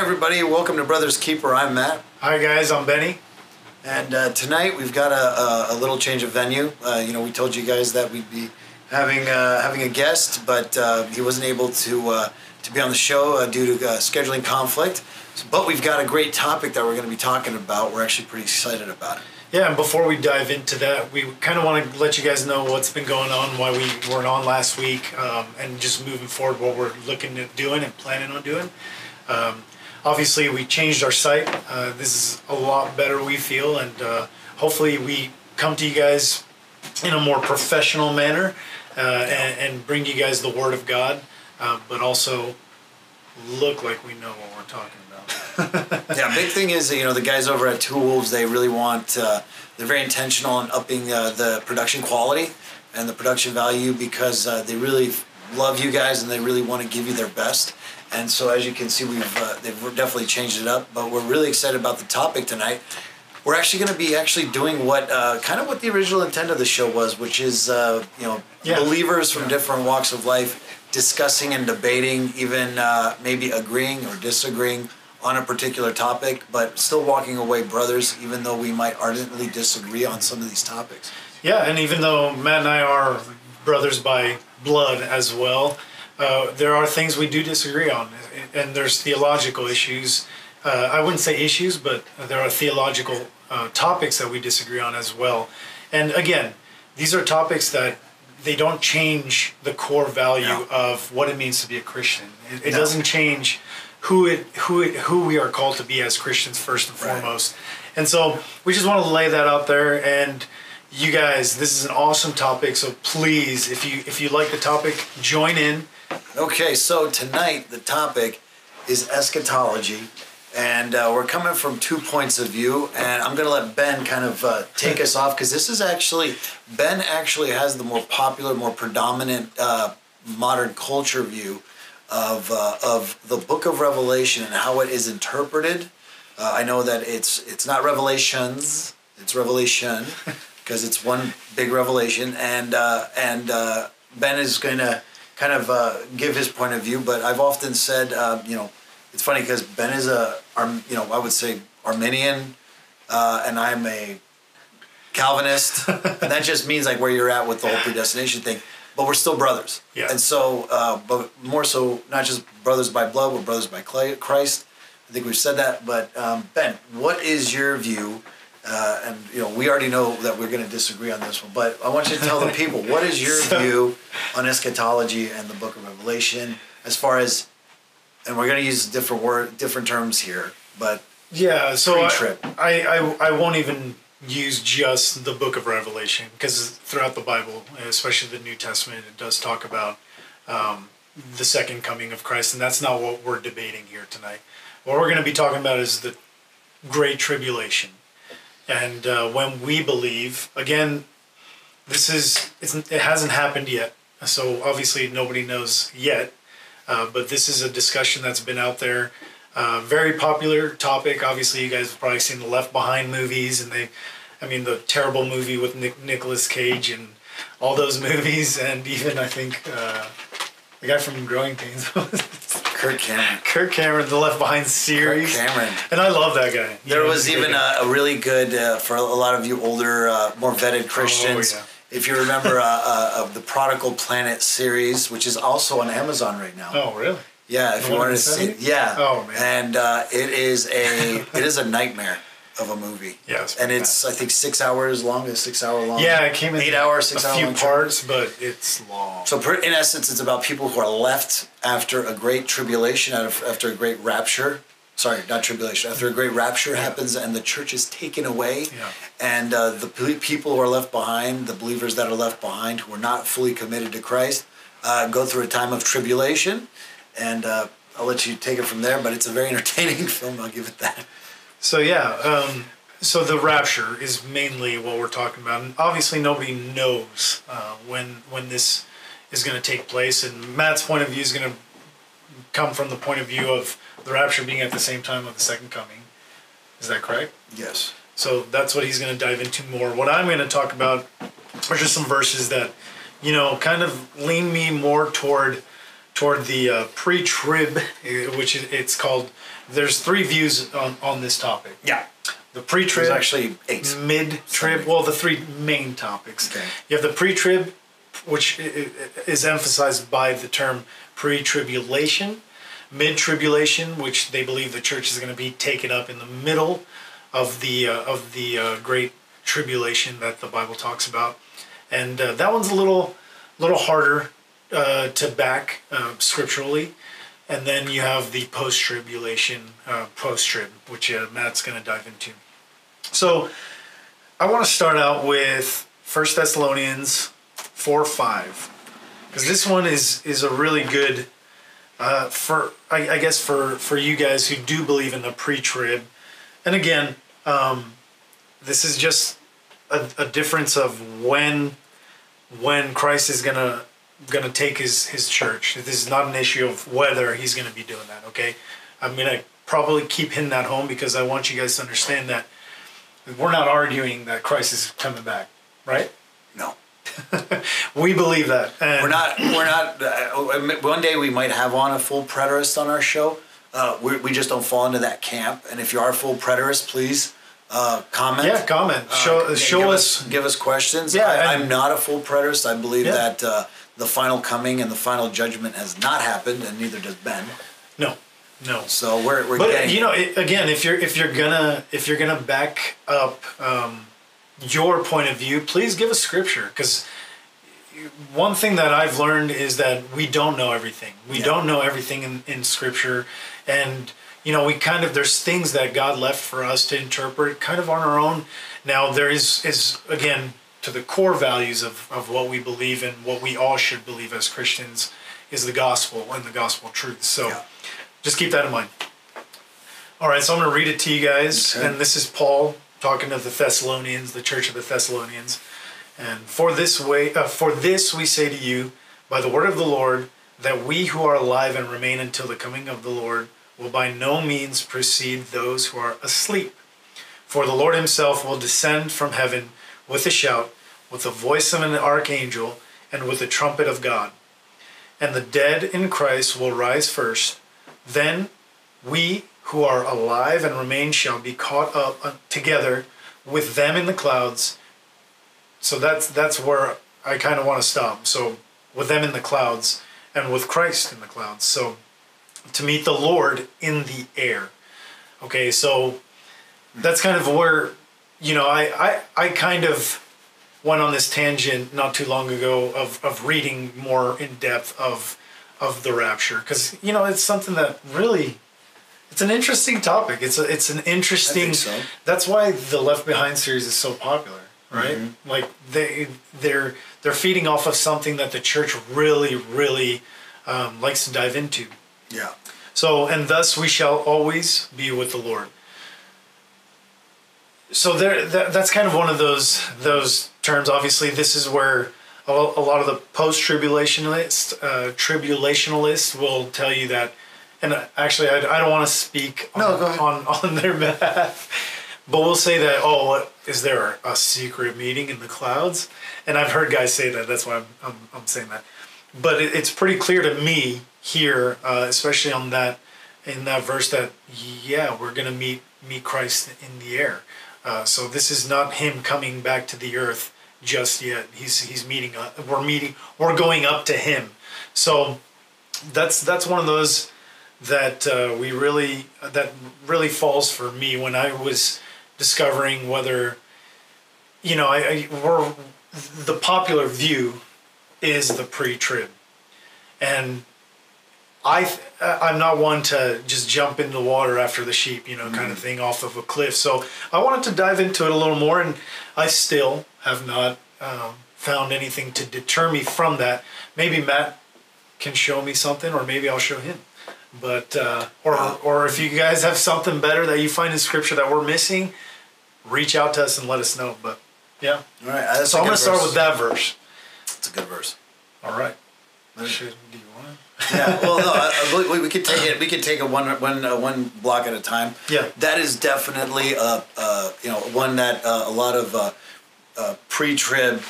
everybody. Welcome to Brothers Keeper. I'm Matt. Hi guys, I'm Benny. And uh, tonight we've got a, a, a little change of venue. Uh, you know, we told you guys that we'd be having uh, having a guest, but uh, he wasn't able to uh, to be on the show uh, due to uh, scheduling conflict. So, but we've got a great topic that we're going to be talking about. We're actually pretty excited about it. Yeah, and before we dive into that, we kind of want to let you guys know what's been going on, why we weren't on last week, um, and just moving forward, what we're looking at doing and planning on doing. Um, obviously, we changed our site. Uh, this is a lot better, we feel, and uh, hopefully, we come to you guys in a more professional manner uh, and, and bring you guys the Word of God, uh, but also look like we know what we're talking about. yeah, big thing is you know the guys over at Two Wolves they really want uh, they're very intentional on upping uh, the production quality and the production value because uh, they really love you guys and they really want to give you their best. And so as you can see, we've uh, they've definitely changed it up. But we're really excited about the topic tonight. We're actually going to be actually doing what uh, kind of what the original intent of the show was, which is uh, you know Yeah. believers from different walks of life discussing and debating, even uh, maybe agreeing or disagreeing on a particular topic, but still walking away brothers, even though we might ardently disagree on some of these topics. Yeah, and even though Matt and I are brothers by blood as well, uh, there are things we do disagree on, and there's theological issues. Uh, I wouldn't say issues, but there are theological uh, topics that we disagree on as well. And again, these are topics that they don't change the core value No. of what it means to be a Christian. It, it No. doesn't change who it who it who we are called to be as Christians first and Right. foremost. And so we just want to lay that out there and you guys, this is an awesome topic. So please, if you if you like the topic, join in. Okay, so tonight the topic is eschatology, and uh, we're coming from two points of view. And I'm going to let Ben kind of uh, take us off because this is actually Ben actually has the more popular, more predominant uh, modern culture view of uh, of the Book of Revelation and how it is interpreted. Uh, I know that it's it's not revelations, it's revelation because it's one big revelation, and uh, and Ben is going to kind of uh, give his point of view. But I've often said, uh, you know, it's funny because Ben is a, you know, I would say Arminian, uh, and I'm a Calvinist, and that just means like where you're at with the whole predestination thing. But we're still brothers, Yeah. and so, uh, but more so, not just brothers by blood, we're brothers by Christ. I think we've said that. But um, Ben, what is your view? Uh, and you know, we already know that we're going to disagree on this one, but I want you to tell the people what is your So- view on eschatology and the Book of Revelation, as far as, and we're going to use different word, different terms here, but Yeah, so I. I, I I won't even use just the book of Revelation because throughout the Bible, especially the New Testament, it does talk about um, the second coming of Christ, and that's not what we're debating here tonight. What we're going to be talking about is the Great Tribulation, and uh, when we believe, again, this is it hasn't happened yet, so obviously nobody knows yet. Uh, but this is a discussion that's been out there. Uh, very popular topic. Obviously, you guys have probably seen the Left Behind movies, and they, I mean, the terrible movie with Nick, Nicolas Cage and all those movies, and even I think uh, the guy from Growing Pains, Kirk Cameron. Kirk Cameron, the Left Behind series. Kirk Cameron. And I love that guy. There was even a, a really good uh, for a lot of you older, uh, more vetted Christians. Oh, yeah. If you remember uh, uh, of the Prodigal Planet series, which is also on Amazon right now. Oh, really? Yeah, if The you wanted to see, yeah. Oh, man. And uh, it is a it is a nightmare of a movie. Yeah, it's and it's I think six hours long. Is six hour long. Yeah, it came in eight hours, six a hour few long. parts, but it's long. So in essence, it's about people who are left after a great tribulation, after a great rapture. Sorry, not tribulation. After a great rapture happens and the church is taken away, Yeah. and uh, the people who are left behind, the believers that are left behind, who are not fully committed to Christ, uh, go through a time of tribulation. And uh, I'll let you take it from there, but it's a very entertaining film. I'll give it that. So yeah, um, so the rapture is mainly what we're talking about, and obviously nobody knows uh, when when this is going to take place. And Matt's point of view is going to come from the point of view of the rapture being at the same time of the second coming. Is that correct? Yes. So that's what he's going to dive into more. What I'm going to talk about are just some verses that, you know, kind of lean me more toward toward the uh, pre-trib, uh, which it's called. There's three views on, on this topic. Yeah. The pre-trib, There's actually eight. mid-trib. Well, the three main topics. Okay. You have the pre-trib, which i- i- is emphasized by the term pre-tribulation, mid-tribulation, which they believe the church is going to be taken up in the middle of the uh, of the uh, great tribulation that the Bible talks about, and uh, that one's a little little harder uh, to back uh, scripturally. And then you have the post-tribulation, uh, post-trib, which uh, Matt's going to dive into. So I want to start out with First Thessalonians four five, because this one is is a really good uh, for I, I guess for for you guys who do believe in the pre-trib, and again, um, this is just a, a difference of when when Christ is gonna gonna take his his church. This is not an issue of whether he's gonna be doing that. Okay, I'm gonna probably keep hitting that home because I want you guys to understand that we're not arguing that Christ is coming back, right? No. We believe that. And We're not. We're not. Uh, one day we might have on a full preterist on our show. Uh, we, we just don't fall into that camp. And if you are a full preterist, please uh, comment. Yeah, comment. Uh, Show, give show us. Give us questions. Yeah, I, I'm not a full preterist. I believe Yeah. that uh, the final coming and the final judgment has not happened, and neither does Ben. No, no. So we're we're But getting. you know, it, again, if you're if you're gonna if you're gonna back up um, your point of view, please give us scripture because one thing that I've learned is that we don't know everything. We Yeah. don't know everything in, in scripture, and you know, we kind of there's things that God left for us to interpret kind of on our own. Now there is is again to the core values of, of what we believe and what we all should believe as Christians is the gospel and the gospel truth. So Yeah. just keep that in mind. All right, so I'm going to read it to you guys. Okay. And this is Paul talking to the Thessalonians, the church of the Thessalonians. And for this way, uh, for this we say to you, by the word of the Lord, that we who are alive and remain until the coming of the Lord will by no means precede those who are asleep. For the Lord himself will descend from heaven with a shout, with the voice of an archangel, and with the trumpet of God. And the dead in Christ will rise first. Then we who are alive and remain shall be caught up uh, together with them in the clouds. So that's that's where I kind of want to stop. So with them in the clouds and with Christ in the clouds. So to meet the Lord in the air. Okay, so that's kind of where you know I I, I kind of went on this tangent not too long ago of, of reading more in depth of of the rapture because you know it's something that really it's an interesting topic it's a, it's an interesting so. that's why the left behind series is so popular right like they they're they're feeding off of something that the church really really um, likes to dive into yeah. so, and thus we shall always be with the Lord. So there, that, that's kind of one of those those terms. Obviously, this is where a, a lot of the post-tribulationalists, uh, tribulationalists, will tell you that. And uh, actually, I, I don't want to speak No, on, ahead. on on their behalf, but we'll say that. Oh, what is there a secret meeting in the clouds? And I've heard guys say that. That's why I'm I'm, I'm saying that but it, it's pretty clear to me here, uh, especially on that in that verse, that yeah, we're gonna meet meet Christ in the air. Uh, so this is not him coming back to the earth just yet. He's he's meeting. Uh, we're meeting. We're going up to him. So that's that's one of those that uh, we really that really falls for me when I was discovering whether you know I, I we're the popular view is the pre-trib, and I th- I'm not one to just jump in the water after the sheep, you know, kind of thing off of a cliff. So I wanted to dive into it a little more, and I still have not um, found anything to deter me from that. Maybe Matt can show me something, or maybe I'll show him. But uh, or or if you guys have something better that you find in Scripture that we're missing, reach out to us and let us know. But yeah, All right. So I'm gonna start with that verse. It's a good verse. All right. Should, do you want to? Yeah. Well, no, uh, we, we could take it. We could take it one one uh, one block at a time. Yeah. That is definitely uh, uh, you know one that uh, a lot of uh, uh, pre-trib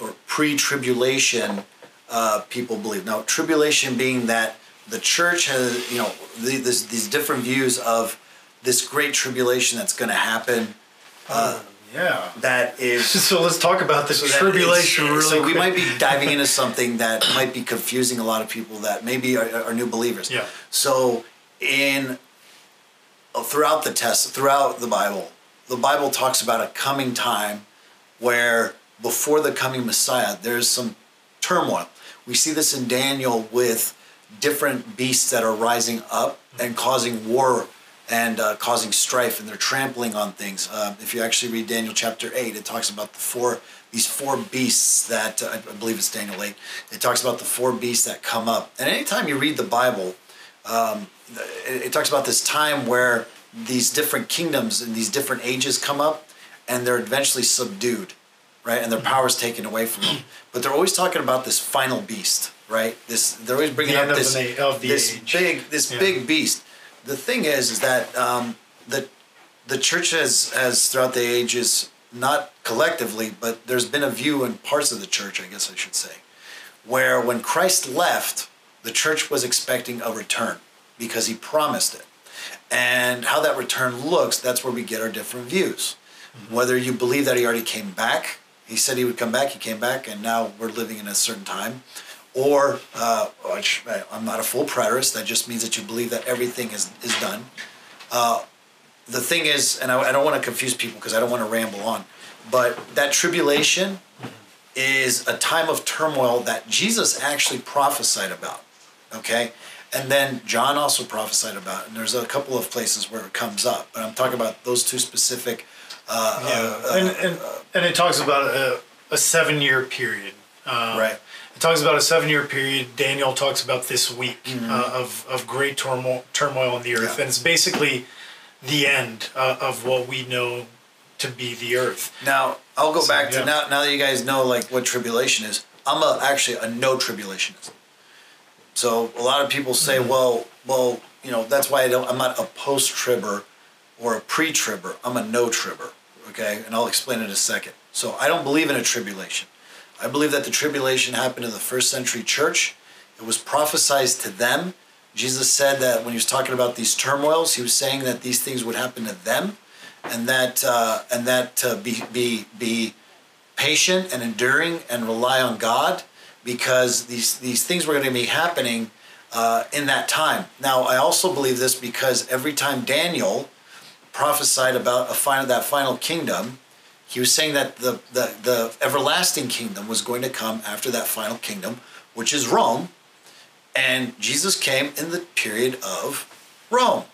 or pre-tribulation uh, people believe. Now, tribulation being that the church has, you know, the, this, these different views of this great tribulation that's going to happen. Uh, Yeah. that is So let's talk about this so tribulation is- really So we might be diving into something that might be confusing a lot of people that maybe are, are new believers. Yeah. So in uh, throughout the test, throughout the Bible, the Bible talks about a coming time where before the coming Messiah, there's some turmoil. We see this in Daniel with different beasts that are rising up and causing war and uh, causing strife, and they're trampling on things. Uh, if you actually read Daniel chapter eight, it talks about the four these four beasts that uh, I believe it's Daniel eight. It talks about the four beasts that come up, and anytime you read the Bible, um, it, it talks about this time where these different kingdoms and these different ages come up, and they're eventually subdued, right? And their power is taken away from them. But they're always talking about this final beast, right? This they're always bringing The up this the the this age. big this Yeah. big beast. The thing is, is that um, the the church has has throughout the ages not collectively, but there's been a view in parts of the church, I guess I should say, where when Christ left, the church was expecting a return because he promised it. And how that return looks, that's where we get our different views. Whether you believe that he already came back, he said he would come back, he came back, and now we're living in a certain time. Or, uh, which I- I'm not a full preterist, that just means that you believe that everything is, is done. Uh, the thing is, and I, I don't want to confuse people because I don't want to ramble on, but that tribulation is a time of turmoil that Jesus actually prophesied about. Okay? And then John also prophesied about, it, and there's a couple of places where it comes up, but I'm talking about those two specific. Uh, Yeah, uh, and, and and it talks about a, a seven year period. Um, Right. It talks about a seven year period. Daniel talks about this week uh, of of great turmoil turmoil in the earth, Mm-hmm. Yeah. and it's basically the end uh, of what we know to be the earth. Now I'll go So, back to yeah. now. Now that you guys know like what tribulation is, I'm a, actually a no tribulationist. So a lot of people say, Mm-hmm. well, well, you know, that's why I don't. I'm not a post tribber or a pre tribber. I'm a no tribber. Okay, and I'll explain in a second. So I don't believe in a tribulation. I believe that the tribulation happened in the first century church. It was prophesied to them. Jesus said that when he was talking about these turmoils, he was saying that these things would happen to them, and that uh, and that to be be be patient and enduring and rely on God because these these things were going to be happening uh, in that time. Now, I also believe this because every time Daniel prophesied about a final that final kingdom, he was saying that the, the the everlasting kingdom was going to come after that final kingdom, which is Rome, and Jesus came in the period of Rome,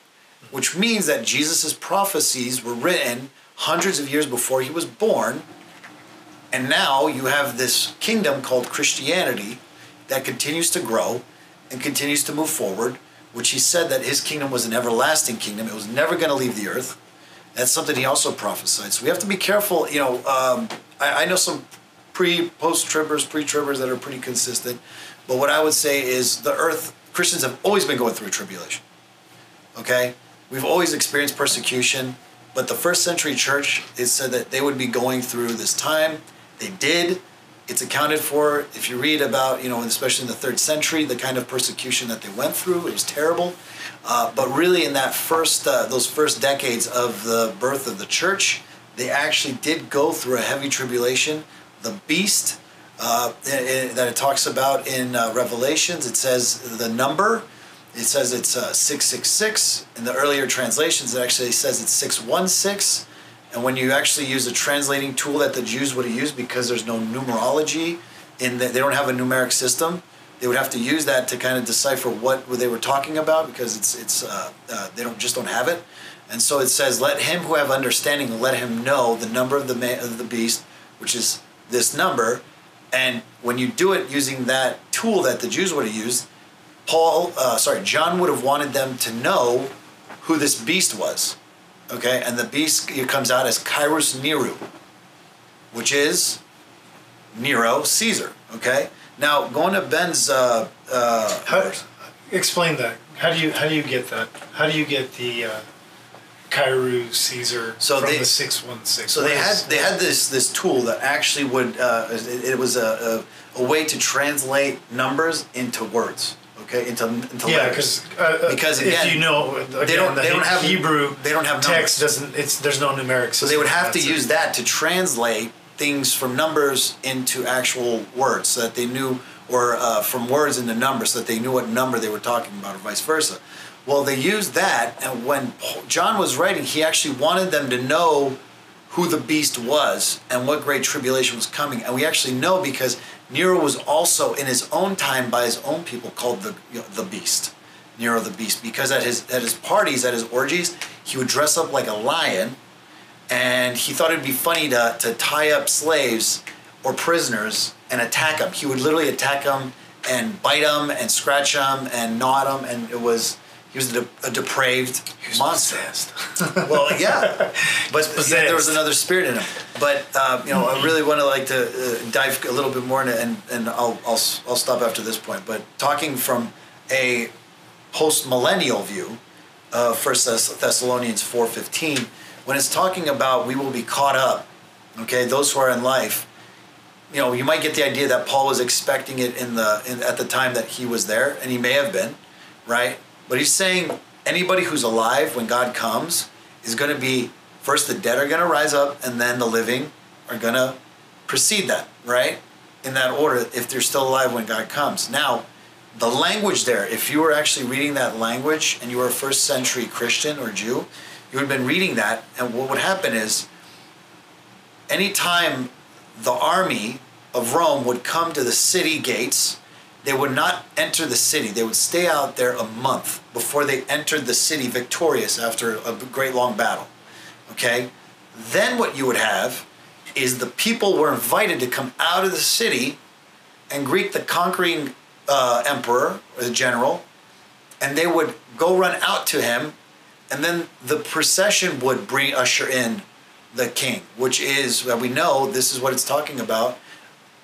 which means that Jesus' prophecies were written hundreds of years before he was born and now you have this kingdom called Christianity that continues to grow and continues to move forward, which he said that his kingdom was an everlasting kingdom. It was never going to leave the earth. That's something he also prophesied. So we have to be careful. You know, um, I, I know some pre, post tribbers, pre tribbers that are pretty consistent. But what I would say is the earth, Christians have always been going through tribulation. Okay? We've always experienced persecution. But the first century church, it said that they would be going through this time. They did. It's accounted for. If you read about, you know, especially in the third century, the kind of persecution that they went through, it was terrible. Uh, but really, in that first, uh, those first decades of the birth of the church, they actually did go through a heavy tribulation. The beast uh, i- i- that it talks about in uh, Revelations, it says the number. It says it's uh, 666. In the earlier translations, it actually says it's 616. And when you actually use a translating tool that the Jews would have used because there's no numerology, in that they don't have a numeric system, they would have to use that to kind of decipher what they were talking about because it's it's uh, uh, they don't just don't have it. And so it says, "Let him who have understanding let him know the number of the of the beast, which is this number." And when you do it using that tool that the Jews would have used, Paul, uh, sorry, John would have wanted them to know who this beast was. Okay, and the beast it comes out as Kairos Nero, which is Nero Caesar. Okay, now going to Ben's. Uh, uh, How, explain that. How do you how do you get that? How do you get the uh, Cairo Caesar So from they- the six one six? So they had they had this this tool that actually would uh, it, it was a, a way to translate numbers into words. Okay, into into Yeah, letters. because uh, Because, again, if you know, again, they don't- the they don't have- Hebrew. they don't have text. numbers. Doesn't it's there's no numeric. So they would have to use that to translate things from numbers into actual words, so that they knew, or uh, from words into numbers, so that they knew what number they were talking about, or vice versa. Well, they used that, and when John was writing, he actually wanted them to know who the beast was and what great tribulation was coming. And we actually know because Nero was also in his own time by his own people called the you know, the beast, Nero the beast, because at his at his parties, at his orgies, he would dress up like a lion, and he thought it'd be funny to to tie up slaves or prisoners and attack them. He would literally attack them and bite them and scratch them and gnaw at them, and it was. He was a, de- a depraved monster. Well, yeah, but yeah, there was another spirit in him. But uh, you know, I really want to like to uh, dive a little bit more into, and and I'll I'll I'll stop after this point. But talking from a post millennial view, uh, First Thess- Thessalonians four fifteen, when it's talking about we will be caught up, okay, those who are in life. You know, you might get the idea that Paul was expecting it in the in, at the time that he was there, and he may have been, right? But he's saying anybody who's alive when God comes is going to be first the dead are going to rise up, and then the living are going to precede that, right? In that order, if they're still alive when God comes. Now, the language there, if you were actually reading that language and you were a first century Christian or Jew, you would have been reading that, and what would happen is anytime the army of Rome would come to the city gates, they would not enter the city. They would stay out there a month before they entered the city victorious after a great long battle. Okay? Then what you would have is the people were invited to come out of the city and greet the conquering uh, emperor or the general, and they would go run out to him, and then the procession would bring usher in the king, which is well, we know this is what it's talking about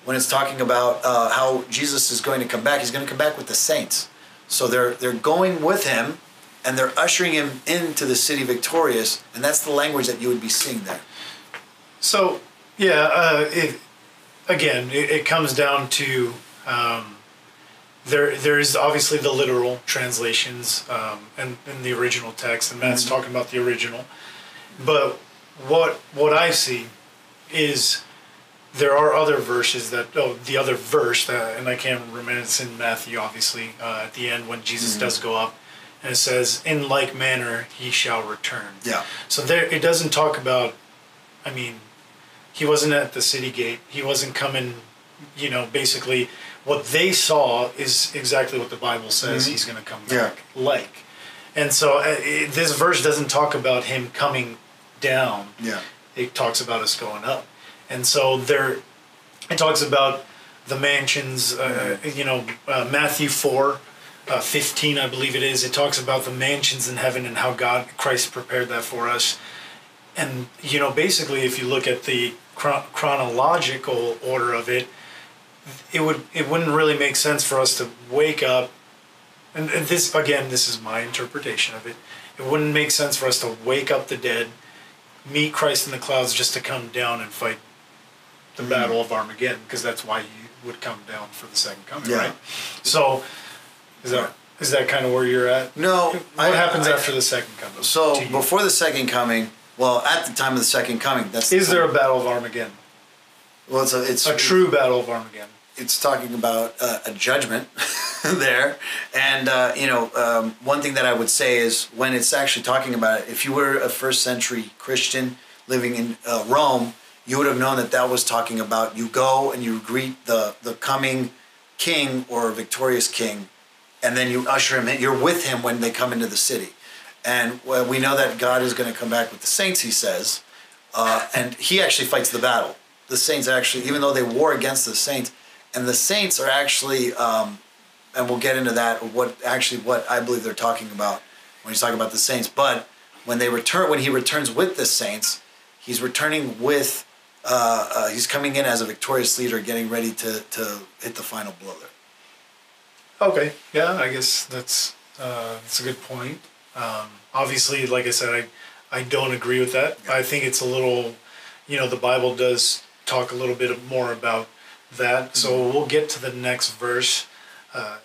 when it's talking about uh, how Jesus is going to come back. He's going to come back with the saints, so they're they're going with him, and they're ushering him into the city victorious, and that's the language that you would be seeing there. So yeah, uh, it, again, it, it comes down to um, there. There is obviously the literal translations um, and, and the original text, and Matt's talking about the original. But what what I see is there are other verses that oh the other verse that and I can't remember it's in Matthew obviously uh, at the end when Jesus does go up and it says in like manner he shall return. Yeah. So there it doesn't talk about I mean he wasn't at the city gate. He wasn't coming, you know, basically what they saw is exactly what the Bible says he's going to come Yeah. back like. And so uh, it, this verse doesn't talk about him coming down. Yeah. It talks about us going up. And so there it talks about the mansions, uh, you know, uh, Matthew 4 uh, 15, I believe it is. It talks about the mansions in heaven and how God, Christ prepared that for us and you know basically if you look at the chron- chronological order of it it would it wouldn't really make sense for us to wake up and, and this again this is my interpretation of it. It wouldn't make sense for us to wake up the dead meet christ in the clouds just to come down and fight the mm. battle of armageddon because that's why he would come down for the second coming Yeah. right? So is that is that kind of where you're at? No, what happens I- after the second coming? So before the second coming, well, at the time of the second coming, that's is there a battle of armageddon well, it's a, it's a true battle of Armageddon. it's talking about uh, a judgment there. And, uh, you know, um, one thing that I would say is when it's actually talking about it, if you were a first century Christian living in uh, Rome, you would have known that that was talking about you go and you greet the, the coming king or victorious king, and then you usher him in. You're with him when they come into the city. And well, we know that God is going to come back with the saints, he says. Uh, and he actually fights the battle. The saints actually, even though they war against the saints, and the saints are actually, um, and we'll get into that. What actually, what I believe they're talking about when he's talking about the saints. But when they return, when he returns with the saints, he's returning with, uh, uh, he's coming in as a victorious leader, getting ready to to hit the final blow there. Okay, yeah, I guess that's uh, that's a good point. Um, obviously, like I said, I I don't agree with that. I think it's a little, you know, the Bible does talk a little bit more about that. So we'll get to the next verse. Uh,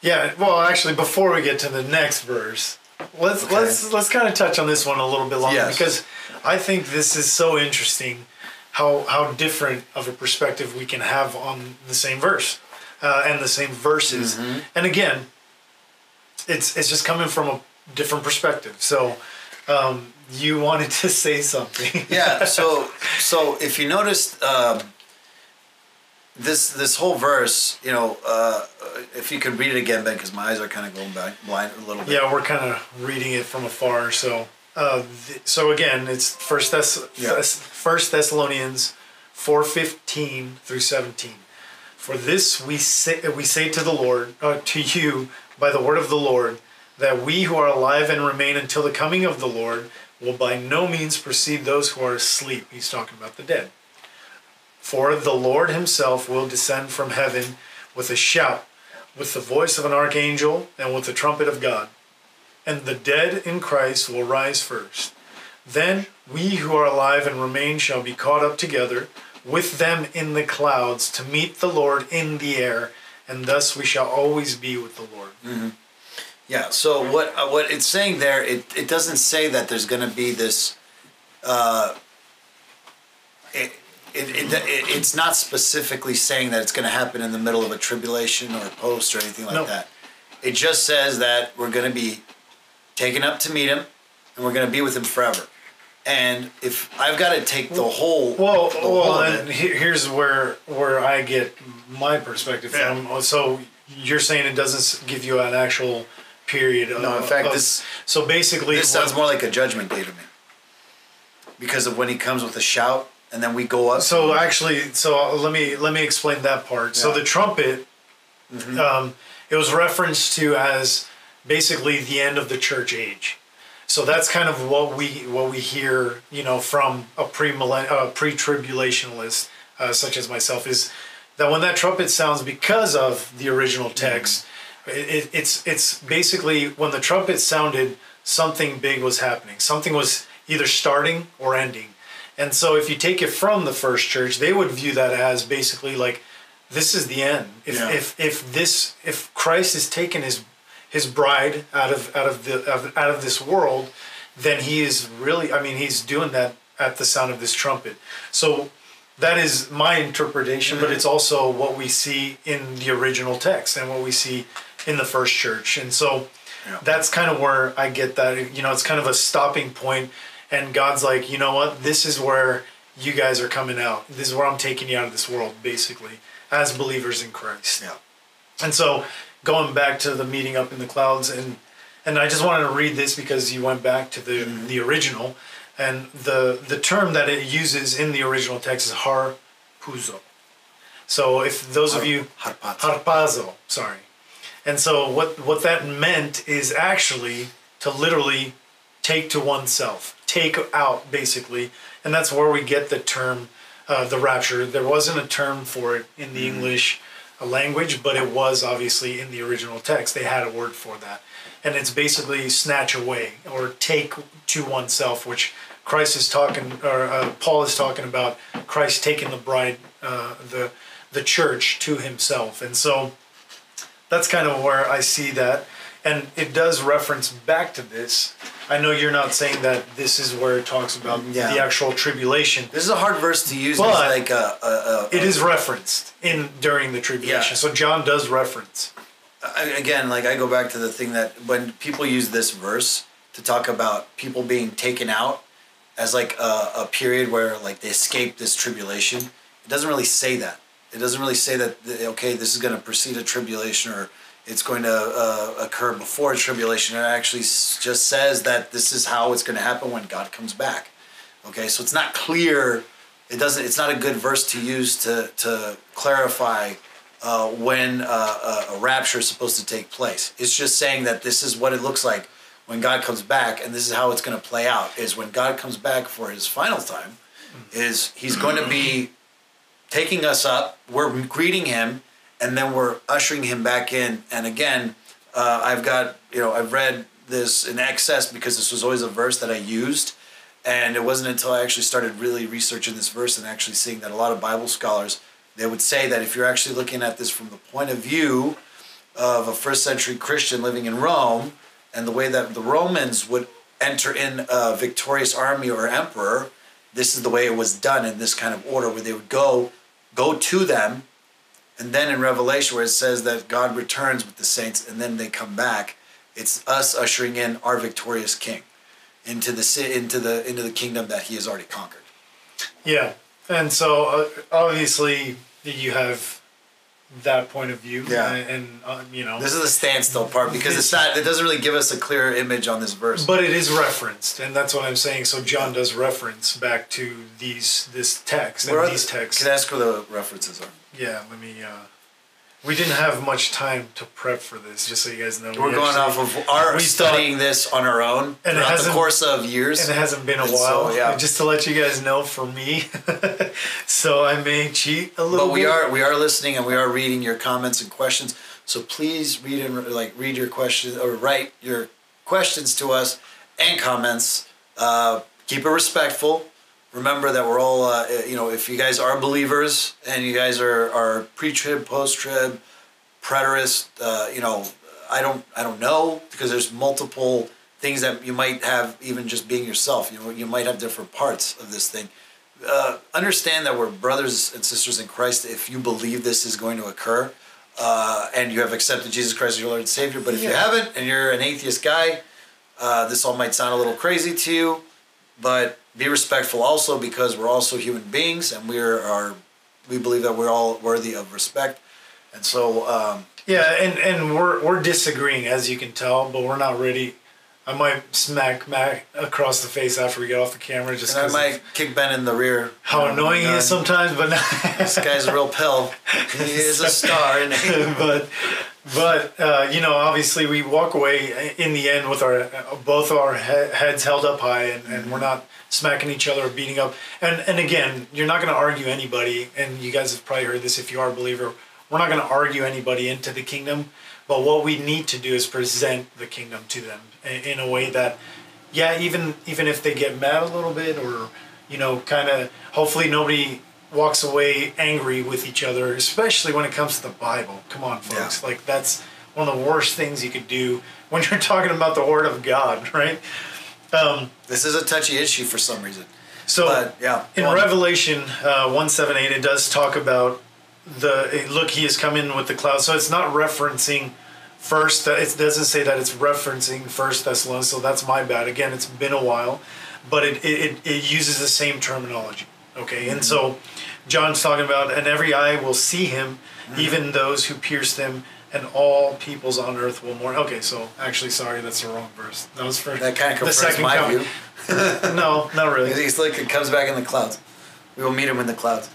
yeah, well, actually, before we get to the next verse, let's Okay. let's let's kind of touch on this one a little bit longer Yes. because I think this is so interesting how how different of a perspective we can have on the same verse uh, and the same verses. Mm-hmm. And again, it's it's just coming from a different perspective. So um, you wanted to say something. yeah so so if you noticed um, this this whole verse you know uh, if you could read it again ben because my eyes are kind of going back blind a little bit Yeah, we're kind of reading it from afar. So, uh, th- so again, it's First Thess- Yeah. Thess- First Thessalonians four fifteen through seventeen. For this we say we say to the Lord, uh, to you, by the word of the Lord, that we who are alive and remain until the coming of the Lord will by no means precede those who are asleep. He's talking about the dead. For the Lord himself will descend from heaven with a shout, with the voice of an archangel, and with the trumpet of God. And the dead in Christ will rise first. Then we who are alive and remain shall be caught up together with them in the clouds to meet the Lord in the air, and thus we shall always be with the Lord. Mm-hmm. Yeah. So what uh, what it's saying there, it, it doesn't say that there's going to be this. Uh, it, it, it, it it's not specifically saying that it's going to happen in the middle of a tribulation or a post or anything like No. that. It just says that we're going to be taken up to meet him, and we're going to be with him forever. And if I've got to take the whole, Well, the whole well, and here's where where I get my perspective Yeah. from. So you're saying it doesn't give you an actual period. Of, No, in fact, of- this- So basically, this sounds more like a judgment day to me. Because of when he comes with a shout, and then we go up. So actually, so let me let me explain that part. So Yeah. Mm-hmm. the trumpet, um, it was referenced to as basically the end of the church age. So that's kind of what we what we hear, you know, from a pre uh, pre tribulationalist uh, such as myself is that when that trumpet sounds because of the original text, it, it, it's it's basically when the trumpet sounded, something big was happening. Something was either starting or ending. And so if you take it from the first church, they would view that as basically like this is the end. If Yeah. if if this if Christ has taken his his bride out of out of the of, out of this world, then he is really I mean he's doing that at the sound of this trumpet. So that is my interpretation, but mm-hmm. it's also what we see in the original text and what we see in the first church. And so Yeah. that's kind of where I get that. You know, it's kind of a stopping point, and God's like, you know what? This is where you guys are coming out. This is where I'm taking you out of this world, basically, as believers in Christ. Yeah. And so, going back to the meeting up in the clouds, and and I just wanted to read this because you went back to the mm-hmm. the original, and the the term that it uses in the original text is harpuzo. So if those of you Harpazo. harpazo, sorry, and so what what that meant is actually to literally take to oneself, take out basically, and that's where we get the term uh, the rapture. There wasn't a term for it in the English uh, language, but it was obviously in the original text. They had a word for that, and it's basically snatch away or take to oneself, which Christ is talking, or uh, Paul is talking about Christ taking the bride, uh, the the church to himself, and so that's kind of where I see that. And it does reference back to this. I know you're not saying that this is where it talks about Yeah. the actual tribulation. This is a hard verse to use. But- like a, a, a, It is referenced in during the tribulation. Yeah. So John does reference. I- again, like I go back to the thing that when people use this verse to talk about people being taken out as like a, a period where like they escape this tribulation, it doesn't really say that. It doesn't really say that okay, this is going to precede a tribulation or it's going to uh, occur before a tribulation. It actually just says that this is how it's going to happen when God comes back. Okay, so it's not clear. It doesn't. It's not a good verse to use to to clarify uh, when uh, a, a rapture is supposed to take place. It's just saying that this is what it looks like when God comes back, and this is how it's going to play out. Is when God comes back for His final time, is He's going to be taking us up. We're greeting Him, and then we're ushering Him back in. And again, uh, I've got you know I've read this in excess because this was always a verse that I used. And it wasn't until I actually started really researching this verse and actually seeing that a lot of Bible scholars they would say that if you're actually looking at this from the point of view of a first century Christian living in Rome, and the way that the Romans would enter in a victorious army or emperor, this is the way it was done in this kind of order, where they would go go to them, and then in Revelation where it says that God returns with the saints, and then they come back, it's us ushering in our victorious King into the into the into the kingdom that He has already conquered. Yeah, and so uh, obviously you have that point of view. Yeah. and, and, uh, you know, This is the standstill part because it's not. It doesn't really give us a clear image on this verse. but it is referenced, and that's what I'm saying. So John does reference back to these this text Where and these the- texts. Can I ask where the references are? Yeah, let me. Uh, we didn't have much time to prep for this, just so you guys know. We're We going actually- off of our we studying this on our own And it throughout the hasn't- course of years. and it hasn't been a And while. so, yeah. Just to let you guys know, for me, so I may cheat a little. but we bit. are we are listening and we are reading your comments and questions. So please read and like read your questions or write your questions to us and comments. Uh, keep it respectful. Remember that we're all uh, you know if you guys are believers and you guys are are pre-trib, post-trib, preterist. Uh, you know I don't I don't know because there's multiple things that you might have even just being yourself. You know you might have different parts of this thing uh, understand that we're brothers and sisters in Christ if you believe this is going to occur uh, and you have accepted Jesus Christ as your Lord and Savior. But if you haven't and you're an atheist guy, uh, this all might sound a little crazy to you, but be respectful also because we're also human beings and we're are we believe that we're all worthy of respect. And so, um, Yeah, and and we're we're disagreeing as you can tell, but we're not ready. I might smack Matt across the face after we get off the camera, just and I might kick Ben in the rear. how annoying he is sometimes. But This guy's a real pill. He is a star, isn't he? but but uh, you know, obviously, we walk away in the end with our both our he- heads held up high, and, and we're not smacking each other or beating up. And and again, you're not going to argue anybody. And you guys have probably heard this if you are a believer. We're not going to argue anybody into the kingdom. But what we need to do is present the kingdom to them in, a way that, yeah, even even if they get mad a little bit, or you know, kind of, hopefully nobody walks away angry with each other, especially when it comes to the Bible. Come on, folks. Yeah. Like that's one of the worst things you could do when you're talking about the Word of God, right? Um, This is a touchy issue for some reason. so But, yeah, in on. Revelation uh, one seven eight, it does talk about the look. He has come in with the cloud. So it's not referencing first. It doesn't say that it's referencing First Thessalonians. So that's my bad. Again, it's been a while, but it it, it uses the same terminology. Okay, and mm-hmm. so John's talking about, and every eye will see him, mm-hmm. even those who pierced him. And all peoples on earth will mourn. Okay, so actually, sorry, that's the wrong verse. That was for That kind of the second my view. No, not really. He's like it comes back in the clouds. We will meet him in the clouds.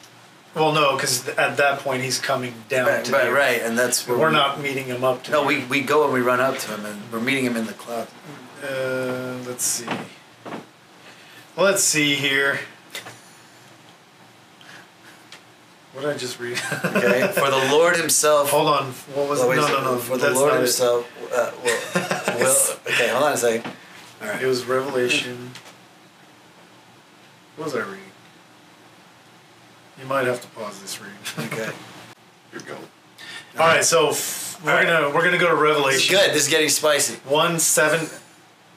Well, no, because at that point he's coming down Right, to right, right, and that's where We're we- not meeting him up to. No, we, we go and we run up to him, and we're meeting him in the clouds. Uh, let's see. Let's see here. What did I just read? Okay, for the Lord Himself. Hold on. What was Oh, it? No, no, no. For the Lord. Himself. Uh, will, will, okay, hold on a second. All right. It was Revelation. What was I reading? You might have to pause this reading. Okay. Here we go. All right, so f- we're All right. gonna we're gonna go to This is Revelation. good. This is getting spicy. one seven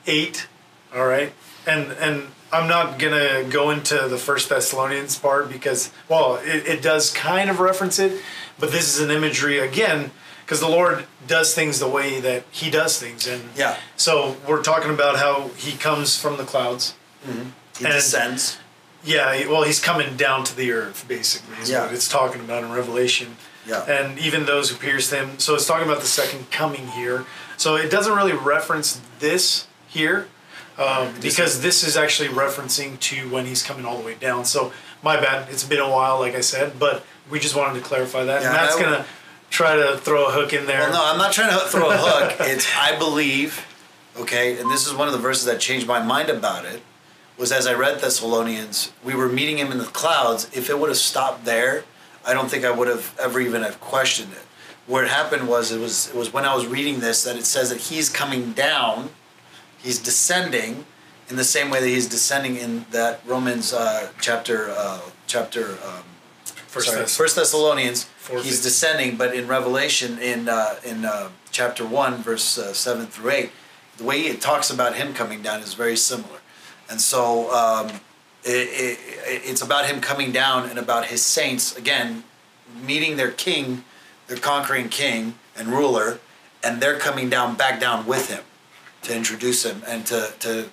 eight all right and and i'm not gonna go into the first thessalonians part because well it, it does kind of reference it but this is an imagery again because the lord does things the way that he does things and Yeah. so we're talking about how he comes from the clouds mm-hmm. He And- descends. Yeah well he's coming down to the earth basically is Yeah. what it's talking about in revelation Yeah. and even those who pierced him. So it's talking about the second coming here. So it doesn't really reference this here um, because this is actually referencing to when he's coming all the way down. So my bad. It's been a while, like I said, but we just wanted to clarify that. Yeah, and Matt's I- gonna try to throw a hook in there. Well, no, I'm not trying to throw a hook. It's I believe, okay, and this is one of the verses that changed my mind about it. Was as I read Thessalonians, we were meeting him in the clouds. If it would have stopped there, I don't think I would have ever even have questioned it. What happened was it was it was when I was reading this that it says that he's coming down, he's descending, in the same way that he's descending in that Romans uh, chapter uh, chapter um, First sorry, Thessalonians. First Thessalonians. He's descending, but in Revelation, in uh, in uh, chapter one, verse uh, seven through eight, the way it talks about him coming down is very similar, and so um, it, it, it's about him coming down and about his saints again meeting their king, their conquering king and ruler, and they're coming down back down with him to introduce him and to to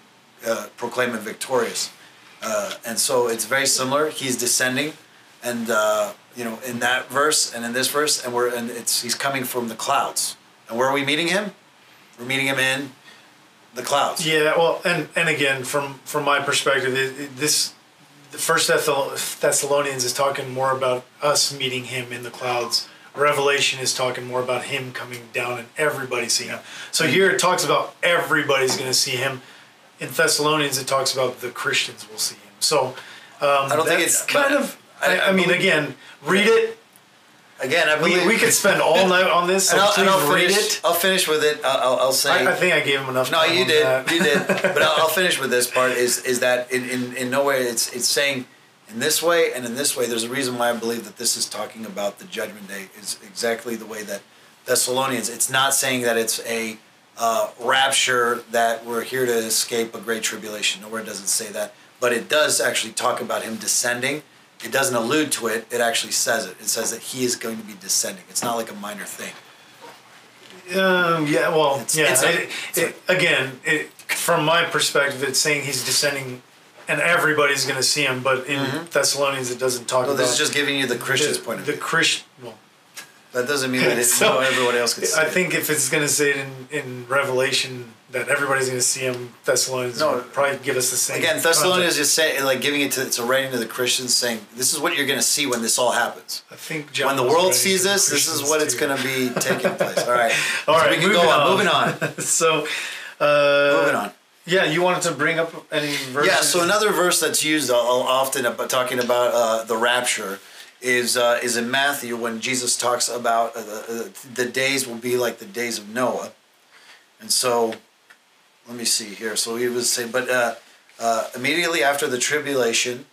uh, proclaim him victorious. Uh, and so it's very similar. He's descending, and uh, you know, in that verse and in this verse, and we're and it's he's coming from the clouds. And where are we meeting him? We're meeting him in the clouds. Yeah, well, and and again, from from my perspective, it, it, this the First Thessalonians is talking more about us meeting Him in the clouds. Revelation is talking more about Him coming down and everybody seeing Him. So here it talks about everybody's going to see Him. In Thessalonians, it talks about the Christians will see Him. So um, I don't think it's- kind but of. I- I, I mean, believe- again, read it. Again, I believe We, we could spend all night on this, so and I'll, please and I'll read finish. it. I'll finish with it. I'll, I'll- I'll say. I, I think I gave him enough. No, you did. that. You did. But I'll, I'll finish with this part. Is is that in, in, in no way it's it's saying in this way and in this way. There's a reason why I believe that this is talking about the judgment day. Is exactly the way that Thessalonians. It's not saying that it's a uh, rapture that we're here to escape a great tribulation. Nowhere does it say that. But it does actually talk about him descending. It doesn't allude to it. It actually says it. It says that he is going to be descending. It's not like a minor thing. Um, yeah, well, It's- yeah. it's a- it, it's it, again, it, from my perspective, it's saying he's descending, and everybody's going to see him. But in Thessalonians, it doesn't talk Well, about. Mm-hmm. this is just giving you the Christian's the, point of view. the. Christian. Well, That doesn't mean that it, So, no, everybody else could see it. I it. think if it's going to say it in, in Revelation that everybody's going to see him, Thessalonians No. probably give us the same. Again, Thessalonians is saying, like giving it to, it's a writing to the Christians, saying, "This is what you're going to see when this all happens. I think John when the world sees this, this is what it's going to be taking place." All right, All So right, we can go on. on. Moving on. so, uh, Moving on. Yeah, you wanted to bring up any verses? Yeah. So another verse that's used uh, often about talking about uh, the rapture is uh, is in Matthew when Jesus talks about uh, the, the days will be like the days of Noah, and so let me see here. So he was saying, but uh, uh, immediately after the tribulation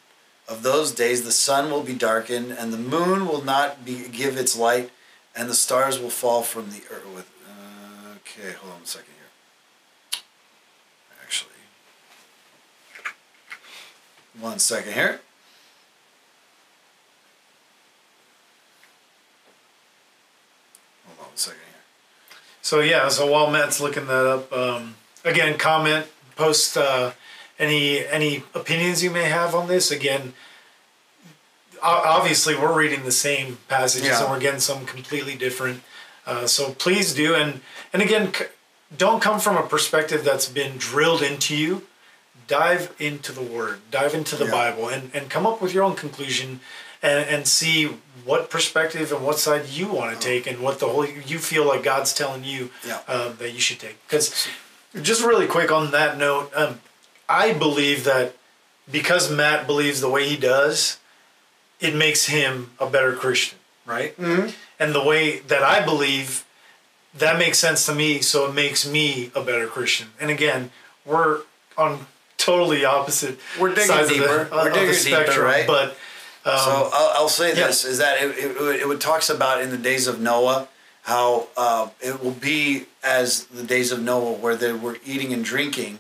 of those days, the sun will be darkened, and the moon will not be give its light, and the stars will fall from the earth. With uh, okay, hold on a second here. Actually, one second here. Hold on a second here. So yeah, so while Matt's looking that up, um, again, comment, post uh, any any opinions you may have on this. Again, obviously we're reading the same passages Yeah. and we're getting some completely different. Uh, so please do, and and again, c- don't come from a perspective that's been drilled into you. Dive into the Word, dive into the Yeah. Bible, and and come up with your own conclusion, and and see what perspective and what side you want to take, and what the whole you feel like God's telling you Yeah. um, that you should take. Because just really quick on that note, um, I believe that because Matt believes the way he does, it makes him a better Christian, right? Mm-hmm. And the way that I believe, that makes sense to me, so it makes me a better Christian. And again, we're on totally opposite We're digging sides deeper. of the, We're digging the deeper, spectrum, right? but um, So I'll, I'll say yeah. this: is that it, it, it talks about in the days of Noah how uh, it will be as the days of Noah, where they were eating and drinking,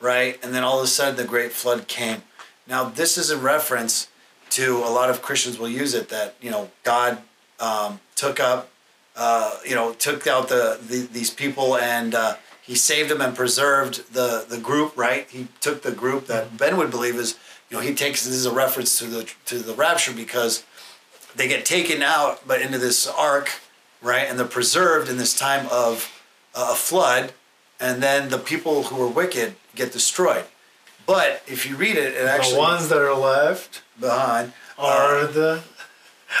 right, and then all of a sudden the great flood came. Now this is a reference to a lot of Christians will use it that you know God um, took up, uh, you know, took out the, the these people and. Uh, he saved them and preserved the, the group, right? He took the group that Ben would believe is, you know, he takes this as a reference to the to the rapture because they get taken out, but into this ark, right? And they're preserved in this time of uh, a flood, and then the people who are wicked get destroyed. But if you read it, it actually the ones that are left behind are the.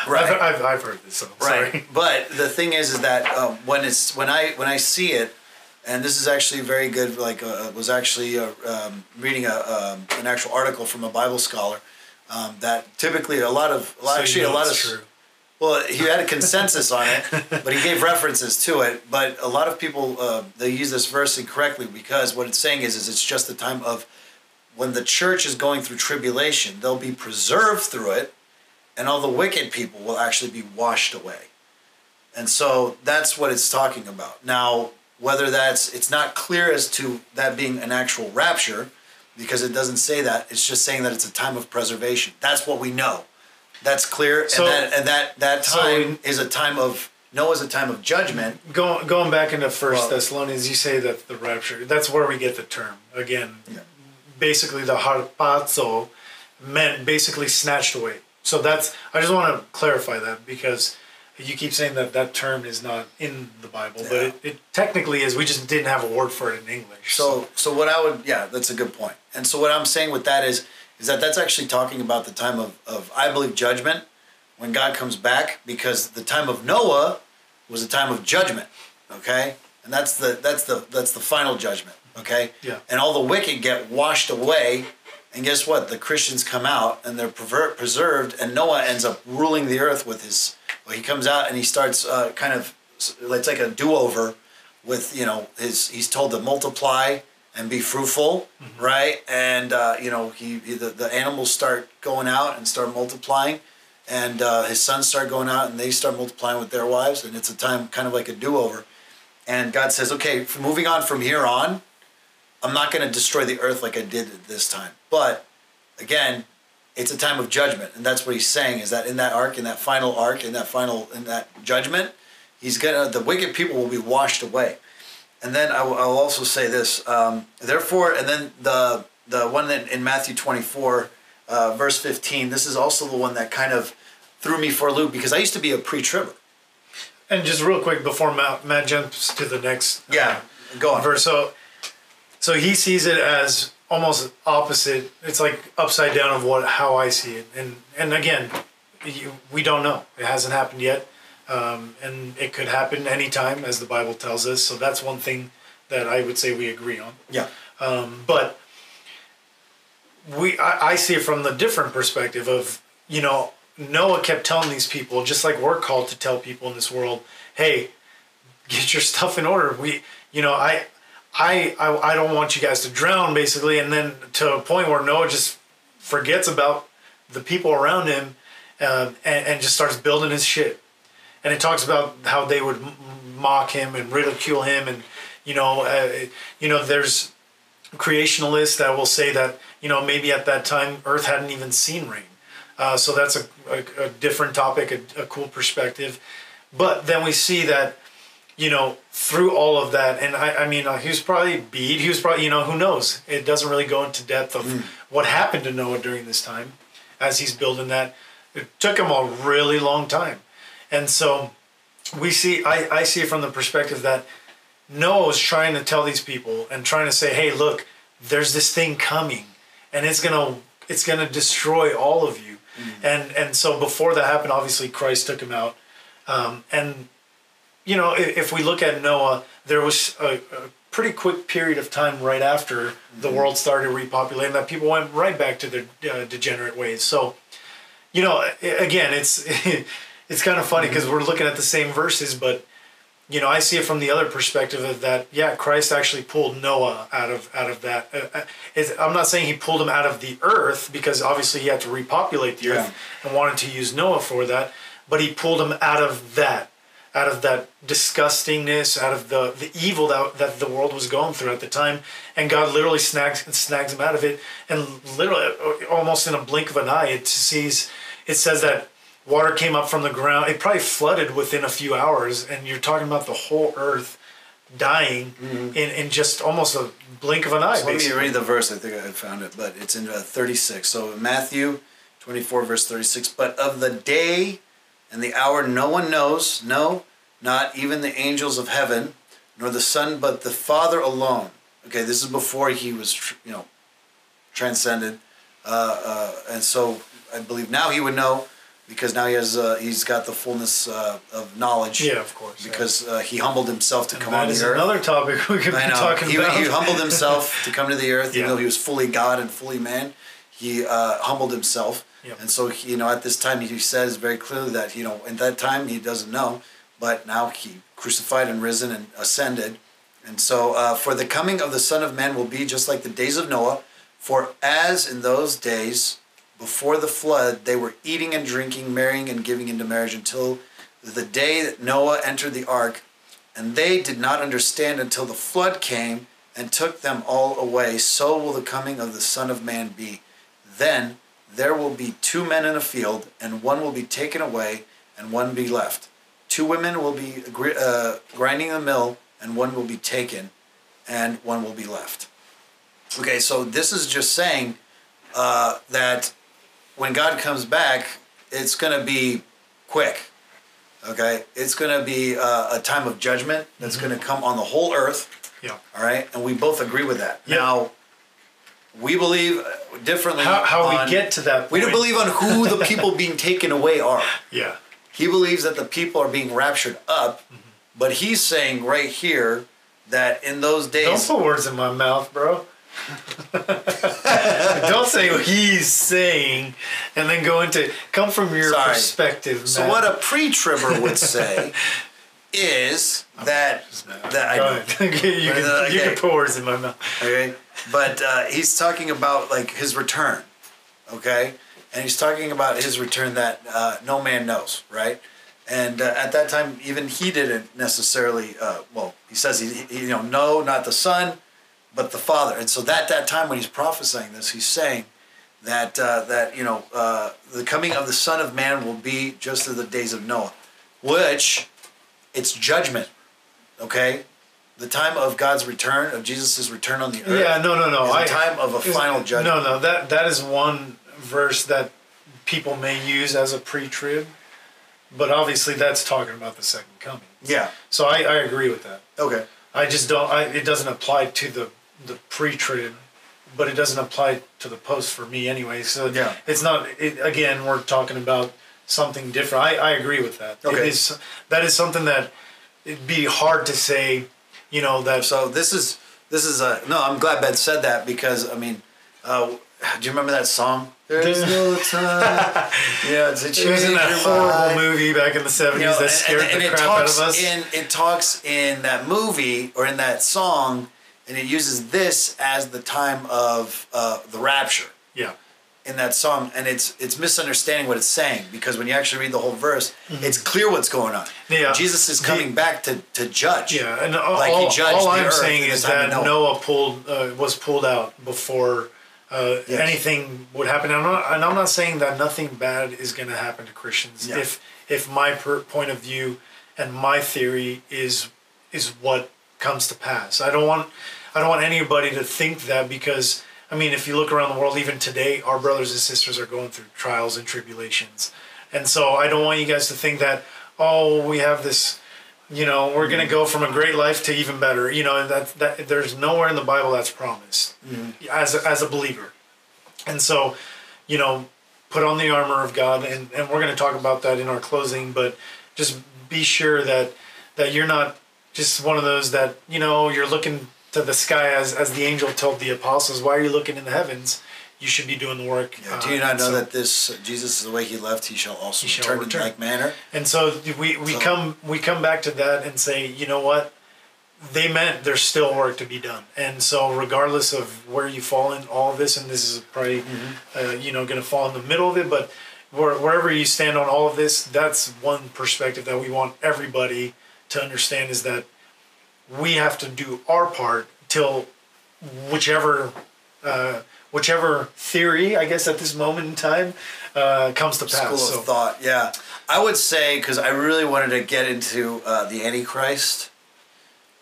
right. I've, I've, I've heard this. So I'm Right. sorry. But the thing is, is that um, when it's when I when I see it, and this is actually very good. Like uh, was actually uh, um, reading a um, an actual article from a Bible scholar um, that typically a lot of So actually a lot of true. Well he had a consensus on it, but he gave references to it. But a lot of people uh, they use this verse incorrectly because what it's saying is is it's just the time of when the church is going through tribulation, they'll be preserved through it and all the wicked people will actually be washed away. And so that's what it's talking about. Now, whether that's, it's not clear as to that being an actual rapture because it doesn't say that. It's just saying that it's a time of preservation. That's what we know. That's clear. So- and that, and that, that time in- is a time of, Noah's a time of judgment. Going going back into First Well- Thessalonians, you say that the rapture. That's where we get the term again. Yeah. Basically, the harpazo meant basically snatched away. So that's I just want to clarify that because you keep saying that that term is not in the Bible, but it, it technically is. We just didn't have a word for it in English. So, so what I would, yeah, that's a good point. And so what I'm saying with that is, is that that's actually talking about the time of, of I believe judgment when God comes back because the time of Noah was a time of judgment, okay, and that's the that's the that's the final judgment, okay. Yeah. And all the wicked get washed away, and guess what? The Christians come out and they're pervert, preserved, and Noah ends up ruling the earth with his. Well, he comes out and he starts uh, kind of it's like a do over with you know his he's told to multiply and be fruitful right? And uh, you know he, he the, the animals start going out and start multiplying and uh, his sons start going out and they start multiplying with their wives and it's a time kind of like a do-over. And god says okay moving on from here on i'm not going to destroy the earth like i did at this time. But again it's a time of judgment and that's what he's saying is that in that ark in that final ark in that final in that judgment he's gonna the wicked people will be washed away and then I will I'll also say this um, therefore and then the the one that in matthew 24 uh, verse 15 this is also the one that kind of threw me for a loop because i used to be a pre-tribber and just real quick before Matt, Matt jumps to the next uh, yeah go on verse. So, so he sees it as almost opposite. It's like upside down of what how I see it. And and again, you, we don't know. It hasn't happened yet, um, and it could happen anytime, as the Bible tells us. So that's one thing that I would say we agree on. yeah Um, but we, I, I see it from the different perspective of, you know, Noah kept telling these people, just like we're called to tell people in this world, hey, get your stuff in order. We, you know, I, I, I, I don't want you guys to drown, basically. And then to a point where Noah just forgets about the people around him um, and, and just starts building his shit. And it talks about how they would mock him and ridicule him, and you know, uh, you know, there's creationalists that will say that you know maybe at that time Earth hadn't even seen rain. Uh, so that's a, a, a different topic, a, a cool perspective. But then we see that you know through all of that, and I, I mean uh, he was probably beat. He was probably you know who knows. It doesn't really go into depth of what happened to Noah during this time as he's building that. It took him a really long time, and so we see I, I see it from the perspective that Noah was trying to tell these people and trying to say, hey, look, there's this thing coming and it's gonna it's gonna destroy all of you. And and so before that happened, obviously Christ took him out. Um, and you know, if, if we look at Noah, there was a, a pretty quick period of time right after the world started repopulating that people went right back to their uh, degenerate ways. So, you know, again, it's it's kind of funny because we're looking at the same verses, but you know, I see it from the other perspective of that. Yeah, Christ actually pulled Noah out of out of that. Uh, uh, I'm not saying he pulled him out of the earth because obviously he had to repopulate the earth and wanted to use Noah for that, but he pulled him out of that, out of that disgustingness, out of the the evil that that the world was going through at the time, and God literally snags snags him out of it, and literally uh, almost in a blink of an eye, it sees it says that water came up from the ground. It probably flooded within a few hours, and you're talking about the whole earth dying in, in just almost a blink of an eye. So let me read the verse. I think I found it, but it's in uh, 36. So Matthew 24, verse 36. But of the day and the hour no one knows, no, not even the angels of heaven, nor the Son, but the Father alone. Okay, this is before he was, you know, transcended. Uh, uh, and so I believe now he would know because now he has uh, he's got the fullness uh, of knowledge. Yeah, of course. Because uh, he humbled himself to And come that on is the earth. another topic we could I be talking He, about. he humbled himself to come to the earth, Yeah. even though he was fully God and fully man. He uh, humbled himself, Yep. and so he, you know at this time he says very clearly that you know at that time he doesn't know, but now he crucified and risen and ascended, and so uh, for the coming of the Son of Man will be just like the days of Noah, for as in those days before the flood, they were eating and drinking, marrying and giving into marriage until the day that Noah entered the ark, and they did not understand until the flood came and took them all away. So will the coming of the Son of Man be. Then there will be two men in a field, and one will be taken away, and one be left. Two women will be uh, grinding the mill, and one will be taken, and one will be left. Okay, so this is just saying uh, that when God comes back, it's going to be quick. Okay, it's going to be uh, a time of judgment that's mm-hmm. going to come on the whole earth. Yeah. All right, and we both agree with that. Yeah. Now, we believe differently. How, how on, we get to that? Point. We don't believe on who the people being taken away are. Yeah. He believes that the people are being raptured up, mm-hmm. but he's saying right here that in those days. Don't put words in my mouth, bro. Don't say what he's saying, and then go into come from your Sorry. perspective. So what a pre-tribber would say is that that I you, can, okay. you can put words in my mouth. Okay, but uh, he's talking about like his return. Okay, and he's talking about his return that uh, no man knows, right? And uh, at that time, even he didn't necessarily. Uh, well, he says he, he, you know, no, not the son, but the Father. And so that that time when he's prophesying this, he's saying that uh, that you know uh, the coming of the Son of Man will be just as the days of Noah, which it's judgment. Okay, the time of God's return of Jesus' return on the earth. Yeah, no, no, no. I, time of a final judgment. No, no. That that is one verse that people may use as a pre-trib, but obviously that's talking about the second coming. Yeah. So I, I agree with that. Okay. I just don't. I, it doesn't apply to the the pre-trib, but it doesn't apply to the post for me anyway. So yeah. it's not. It, again, we're talking about something different. I, I agree with that. Okay. It is that is something that it'd be hard to say. You know that. So this is this is a no. I'm glad Ben said that because I mean, uh, do you remember that song? There's no time. yeah, it's a It was in that horrible movie back in the seventies you know, that scared and, and, and the crap out of us. In, it talks in that movie or in that song and it uses this as the time of uh, the rapture. Yeah. In that song, and it's it's misunderstanding what it's saying because when you actually read the whole verse, mm-hmm. it's clear what's going on. Yeah. Jesus is coming the, back to, to judge. Yeah, and all, like he judged all I'm saying is that Noah. Noah, pulled uh, was pulled out before uh, yes. anything would happen. And I'm, not, and I'm not saying that nothing bad is going to happen to Christians. Yeah. If if my per- point of view and my theory is is what comes to pass. I don't want I don't want anybody to think that because I mean if you look around the world even today our brothers and sisters are going through trials and tribulations. And so I don't want you guys to think that oh we have this you know we're going to go from a great life to even better you know that that there's nowhere in the bible that's promised mm-hmm. as a, as a believer and so you know put on the armor of god and, and we're going to talk about that in our closing but just be sure that that you're not just one of those that you know you're looking to the sky as as the angel told the apostles, "Why are you looking in the heavens? You should be doing the work." Yeah, do you not uh, know so, that this uh, Jesus is the way he left, he shall also he shall return, in like manner? And so we we so. come we come back to that and say, you know what? They meant there's still work to be done, and so regardless of where you fall in all of this, and this is probably mm-hmm. uh, you know going to fall in the middle of it, but wherever you stand on all of this, that's one perspective that we want everybody to understand is that we have to do our part till whichever uh, whichever theory, I guess, at this moment in time uh, comes to pass. School of so. thought, yeah. I would say because I really wanted to get into uh, the Antichrist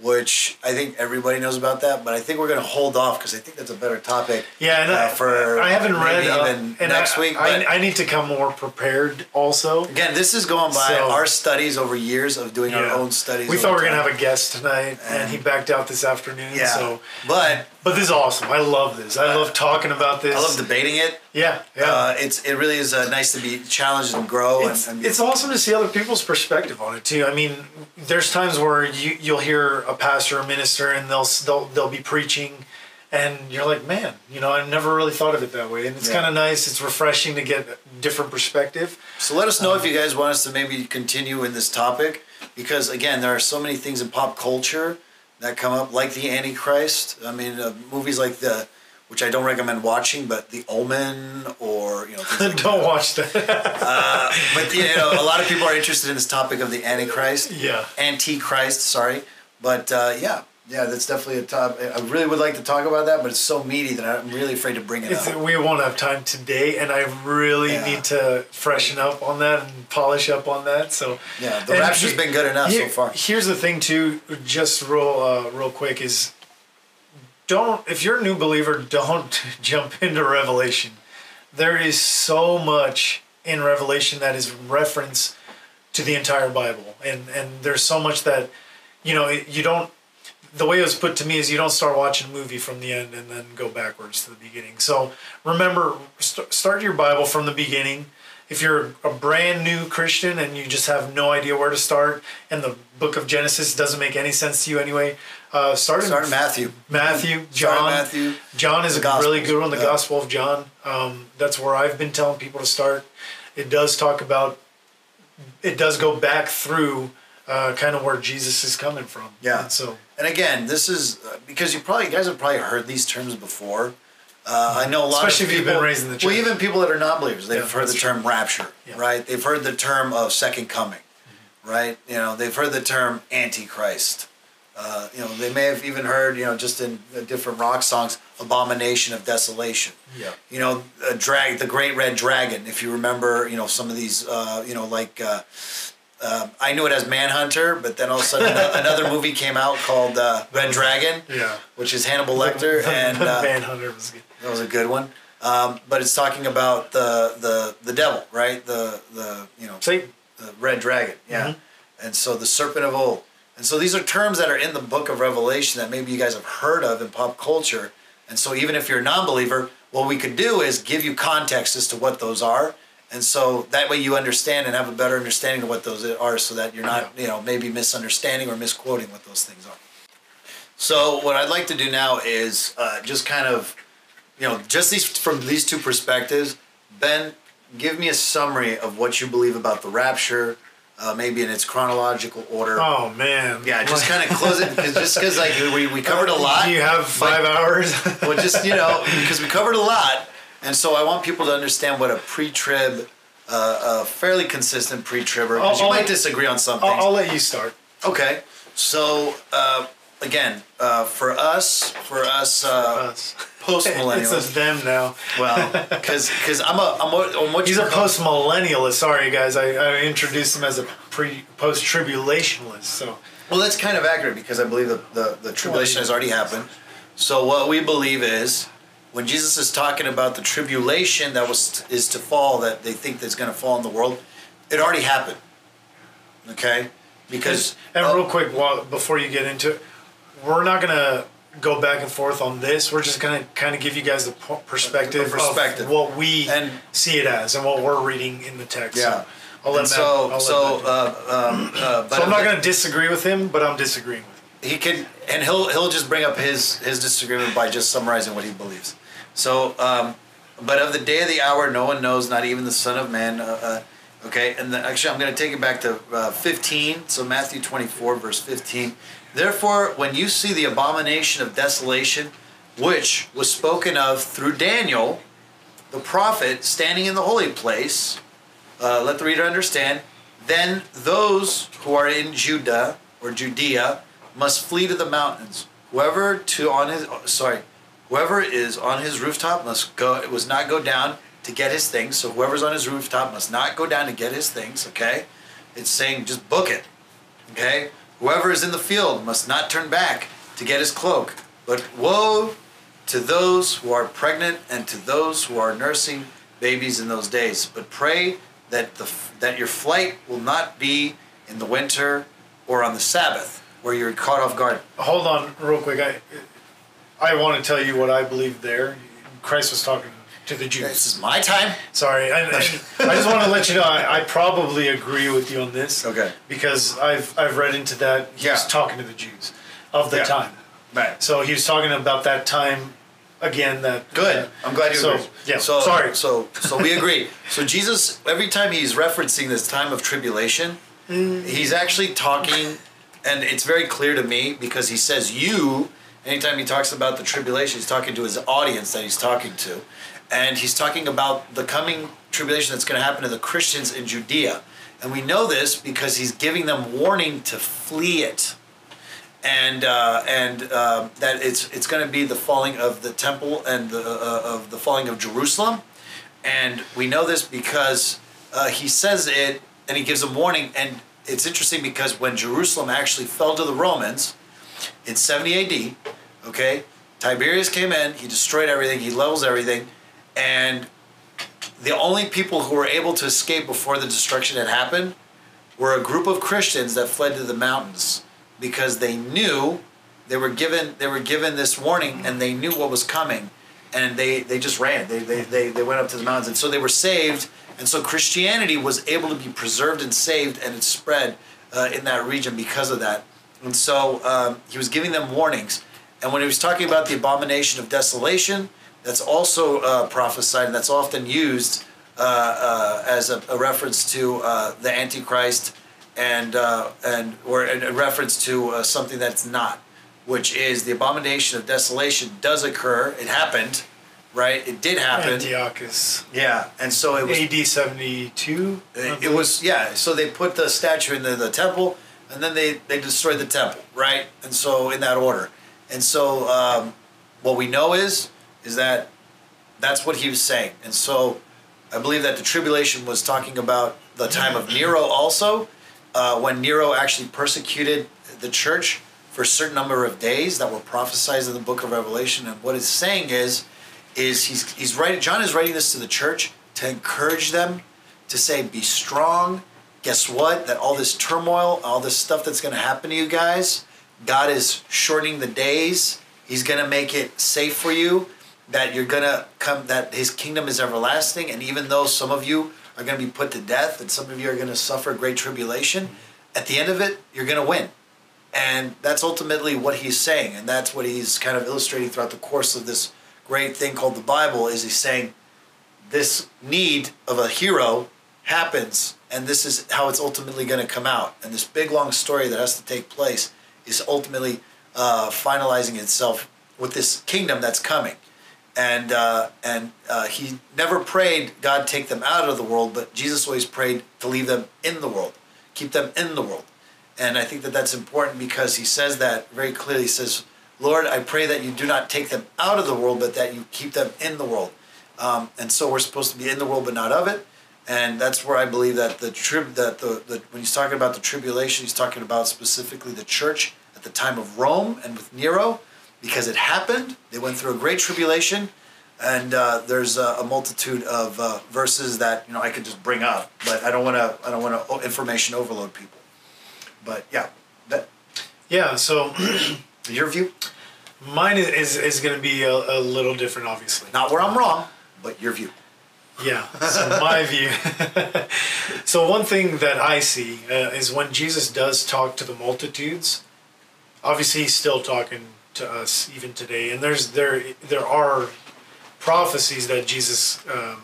which I think everybody knows about that, but I think we're going to hold off because I think that's a better topic. Yeah, and uh, for I haven't read uh, even next I, week. I, I, need to come more prepared. Also, again, this is going by so, our studies over years of doing yeah. our own studies. We thought we were going to have a guest tonight, and, and, he backed out this afternoon. Yeah, so but but this is awesome. I love this. I love talking about this. I love debating it. Yeah, yeah. Uh, it's it really is uh, nice to be challenged and grow. It's, and, and, it's awesome to see other people's perspective on it too. I mean, there's times where you you'll hear a pastor or minister and they'll they'll they'll be preaching, and you're like, man, you know, I never really thought of it that way, and it's yeah. kind of nice. It's refreshing to get different perspective. So let us know um, if you guys want us to maybe continue in this topic, because again, there are so many things in pop culture that come up, like the Antichrist. I mean, uh, movies like the which I don't recommend watching, but The Omen or you know. like Don't watch that. but you know, a lot of people are interested in this topic of the Antichrist. Yeah. Antichrist, sorry. But uh, yeah, yeah, that's definitely a top. I really would like to talk about that, but it's so meaty that I'm really afraid to bring it It's, up. we won't have time today, and I really Yeah. need to freshen up on that and polish up on that. So Yeah, the and rapture's he- been good enough so far. Here's the thing, too, just real uh, real quick is don't if you're a new believer, don't jump into Revelation. There is so much in Revelation that is reference to the entire Bible, and and there's so much that you know you don't the way it was put to me is you don't start watching a movie from the end and then go backwards to the beginning. So remember, st- start your Bible from the beginning. If you're a brand new Christian and you just have no idea where to start, and the book of Genesis doesn't make any sense to you anyway, uh, start, Start in Matthew. Matthew, John. Matthew. John is a really good one. The yeah. Gospel of John. Um, that's where I've been telling people to start. It does talk about. It does go back through, uh, kind of where Jesus is coming from. Yeah. And so And again, this is uh, because you probably you guys have probably heard these terms before. Uh, I know a lot Especially of if you've people, been raised in the Well, even people that are not believers, they've Yeah, heard the term rapture, Yeah. right? They've heard the term of second coming, Mm-hmm. right? You know, they've heard the term antichrist. Uh, you know, they may have even heard, you know, just in uh, different rock songs, abomination of desolation. Yeah. You know, drag the great red dragon. If you remember, you know, some of these, uh, you know, like. Uh, uh, I knew it as Manhunter, but then all of a sudden ano- another movie came out called uh, Red Dragon, Yeah. which is Hannibal Lecter, and uh, Manhunter was good. that was a good one. Um, but it's talking about the the the devil, right? The the you know Say, the red dragon, yeah. Mm-hmm. And so the serpent of old. And so these are terms that are in the book of Revelation that maybe you guys have heard of in pop culture. And so even if you're a non-believer, what we could do is give you context as to what those are. And so that way you understand and have a better understanding of what those are so that you're not, you know, maybe misunderstanding or misquoting what those things are. So what I'd like to do now is uh, just kind of, you know, just these from these two perspectives. Ben, give me a summary of what you believe about the rapture, uh, maybe in its chronological order. oh man. Yeah, just kind of close it because just because like we, we covered a lot. You have five hours. Well, just you know because we covered a lot, and so I want people to understand what a pre-trib, uh, a fairly consistent pre-tribber. Because you I'll- might I'll- disagree on some I'll, things. I'll let you start. Okay, so uh, again, uh, for us, for us, uh, Us. post It's millennials. them now. well, because I'm a I'm what, I'm what He's you a call- post millennialist. Sorry, guys. I, I introduced him as a pre post tribulationalist. So Well, that's kind of accurate because I believe that the, the tribulation has already happened. So what we believe is when Jesus is talking about the tribulation that was is to fall that they think that's going to fall in the world, it already happened. Okay? Because And uh, real quick, while, before you get into it, we're not gonna go back and forth on this. We're just gonna kind of give you guys the perspective, The perspective. of what we And- see it as and what we're reading in the text. yeah. So I'll let And Matt- so I'll let so it. uh, um, uh, but so I'm not gonna disagree with him, but I'm disagreeing with him. he can and he'll he'll just bring up his his disagreement by just summarizing what he believes so um but of the day of the hour no one knows not even the son of man uh, uh, okay? And the, actually i'm going to take it back to uh, 15 so matthew 24 verse 15 therefore when you see the abomination of desolation which was spoken of through daniel the prophet standing in the holy place uh, let the reader understand then those who are in judah or judea must flee to the mountains. Whoever to on his sorry whoever is on his rooftop must go it was not go down to get his things so whoever's on his rooftop must not go down to get his things okay it's saying just book it okay whoever is in the field must not turn back to get his cloak but woe to those who are pregnant and to those who are nursing babies in those days. But pray that the that your flight will not be in the winter or on the Sabbath, where you're caught off guard. Hold on, real quick. I I want to tell you what I believe there. Christ was talking to the Jews. This is my time. Sorry, I, I, I just want to let you know I, I probably agree with you on this. Okay. Because I've I've read into that. He was talking to the Jews of the Yeah. time. Right. So he was talking about that time again. That Good. Uh, I'm glad you So, agree. yeah, So sorry. So so we agree. So Jesus, every time he's referencing this time of tribulation, mm. he's actually talking, and it's very clear to me because he says you, anytime he talks about the tribulation, he's talking to his audience that he's talking to. And he's talking about the coming tribulation that's going to happen to the Christians in Judea. And we know this because he's giving them warning to flee it. And uh, and uh, that it's it's going to be the falling of the temple and the uh, of the falling of Jerusalem, and we know this because uh, he says it and he gives them warning. And it's interesting because when Jerusalem actually fell to the Romans in 70 AD, okay, Tiberius came in, he destroyed everything, he levels everything, and the only people who were able to escape before the destruction had happened were a group of Christians that fled to the mountains because they knew they were given they were given this warning and they knew what was coming and they they just ran. They they, they, they went up to the mountains and so they were saved and so christianity was able to be preserved and saved and it spread uh, in that region because of that and so um, he was giving them warnings and when he was talking about the abomination of desolation that's also uh, prophesied and that's often used uh, uh as a, a, reference to uh, the antichrist and uh, and or a reference to something that's not which is the abomination of desolation, does occur. It happened, right? It did happen. Antiochus. Yeah, and so it was AD seventy two. It, it was yeah. So they put the statue in the, the temple, and then they they destroyed the temple, right? And so in that order, and so um, what we know is is that that's what he was saying, and so I believe that the tribulation was talking about the time of Nero also, uh, when Nero actually persecuted the church for a certain number of days that were prophesied in the book of Revelation. And what it's saying is, is he's he's writing John is writing this to the church to encourage them to say, be strong. Guess what? That all this turmoil, all this stuff that's going to happen to you guys, God is shortening the days. He's going to make it safe for you. That you're going to come. That His kingdom is everlasting. And even though some of you are going to be put to death, and some of you are going to suffer great tribulation, at the end of it, you're going to win and that's ultimately what he's saying, and that's what he's kind of illustrating throughout the course of this great thing called the Bible. Is he's saying this need of a hero happens, and this is how it's ultimately going to come out. And this big long story that has to take place is ultimately uh, finalizing itself with this kingdom that's coming. And uh, and uh, he never prayed God take them out of the world, but Jesus always prayed to leave them in the world, keep them in the world. And I think that that's important because he says that very clearly. He says, Lord, I pray that you do not take them out of the world, but that you keep them in the world. Um, and so we're supposed to be in the world, but not of it. And that's where I believe that the trib that the, the when he's talking about the tribulation, he's talking about specifically the church at the time of Rome and with Nero, because it happened. They went through a great tribulation, and uh, there's a, a, multitude of uh, verses that you know I could just bring up, but I don't want to I don't want to information overload people. But yeah, that. Yeah. So. your view. Mine is is, is going to be a, a little different, obviously. Not where I'm wrong, but your view. Yeah. So my view. so one thing that I see uh, is when Jesus does talk to the multitudes. Obviously, he's still talking to us even today, and there's there there are prophecies that Jesus um,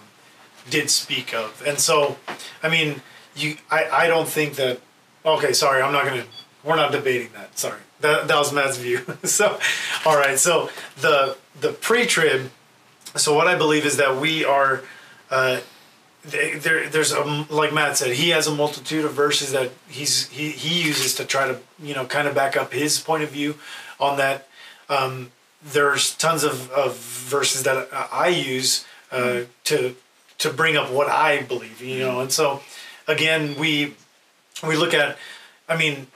did speak of, and so I mean, you I I don't think that Okay, sorry, I'm not gonna. We're not debating that. Sorry, that that was Matt's view. so, all right. So the the pre-trib. So what I believe is that we are. Uh, there, there's a like Matt said, he has a multitude of verses that he's he, he uses to try to you know kind of back up his point of view on that. Um, there's tons of, of verses that I use uh, mm-hmm. to to bring up what I believe, you know, and so again we we look at, I mean,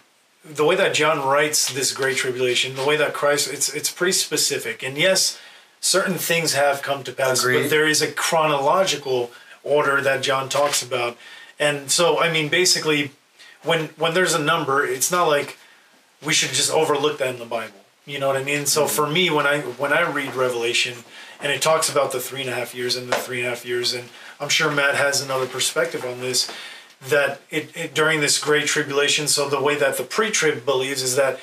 the way that John writes this great tribulation, the way that Christ, it's it's pretty specific. And yes, certain things have come to pass, Agreed. but there is a chronological order that John talks about. And so, I mean, basically, when when there's a number, it's not like we should just overlook that in the Bible. You know what I mean? So mm-hmm. for me, when I when I read Revelation and it talks about the three and a half years and the three and a half years, and I'm sure Matt has another perspective on this that it, it, during this great tribulation. So the way that the pre-trib believes is that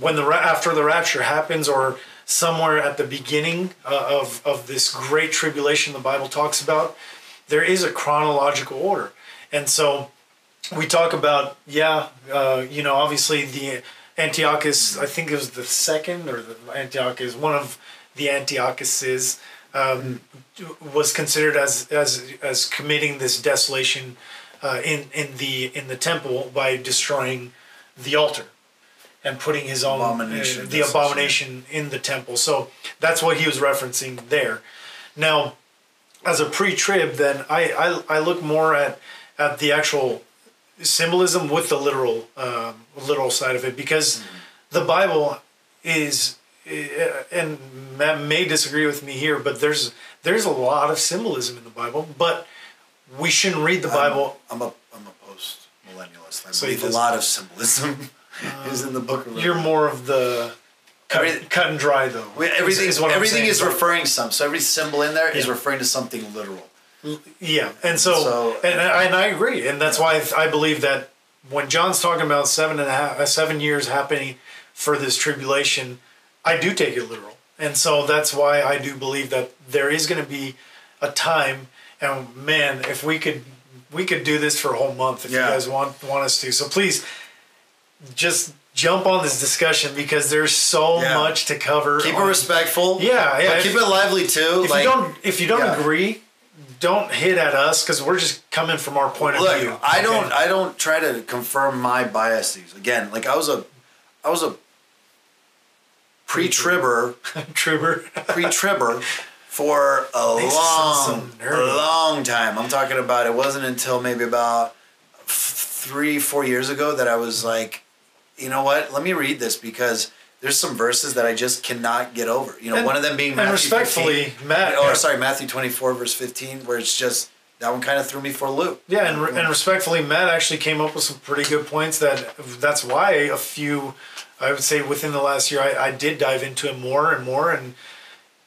when the after the rapture happens, or somewhere at the beginning uh, of of this great tribulation, the Bible talks about, there is a chronological order, and so we talk about yeah, uh, you know, obviously the Antiochus, I think it was the second or the Antiochus, one of the Antiochuses, um, was considered as as as committing this desolation uh, in in the in the temple by destroying the altar and putting his own Abomination uh, the abomination in the temple. So that's what he was referencing there. Now, as a pre-trib, then I I, I look more at at the actual symbolism with the literal um, literal side of it because the Bible is uh, and Matt may disagree with me here, but there's there's a lot of symbolism in the Bible, but we shouldn't read the Bible. I'm a I'm a post millennialist. I So believe a lot of symbolism is in the book of You're more of the cut, Every- cut and dry though. We- everything is what I'm everything is referring to some. So every symbol in there is Yeah. referring to something literal. Yeah, and so, So- and, and I agree, and that's why I believe that when John's talking about seven and a half, uh, seven years happening for this tribulation, I do take it literal, and so that's why I do believe that there is going to be a time, and man, if we could, we could do this for a whole month if Yeah. you guys want want us to. So please, just jump on this discussion because there's so Yeah. much to cover. Keep it respectful. Yeah, yeah, But if- keep it lively too. If like, you don't, if you don't Yeah. agree, don't hit at us because we're just coming from our point of view. I okay? don't I don't try to confirm my biases. Again, like I was a I was a pre-tribber Trooper. pre-tribber for a it so long, a long time. I'm talking about. It wasn't until maybe about f- three, four years ago that I was like, you know what? Let me read this because there's some verses that I just cannot get over. You know, And- one of them being and Matthew respectfully, 15, Matt- or sorry, Matthew 24 verse 15, where it's just that one kind of threw me for a loop. Yeah, and, and respectfully, Matt actually came up with some pretty good points. That that's why a few, I would say, within the last year, I, I did dive into it more and more, and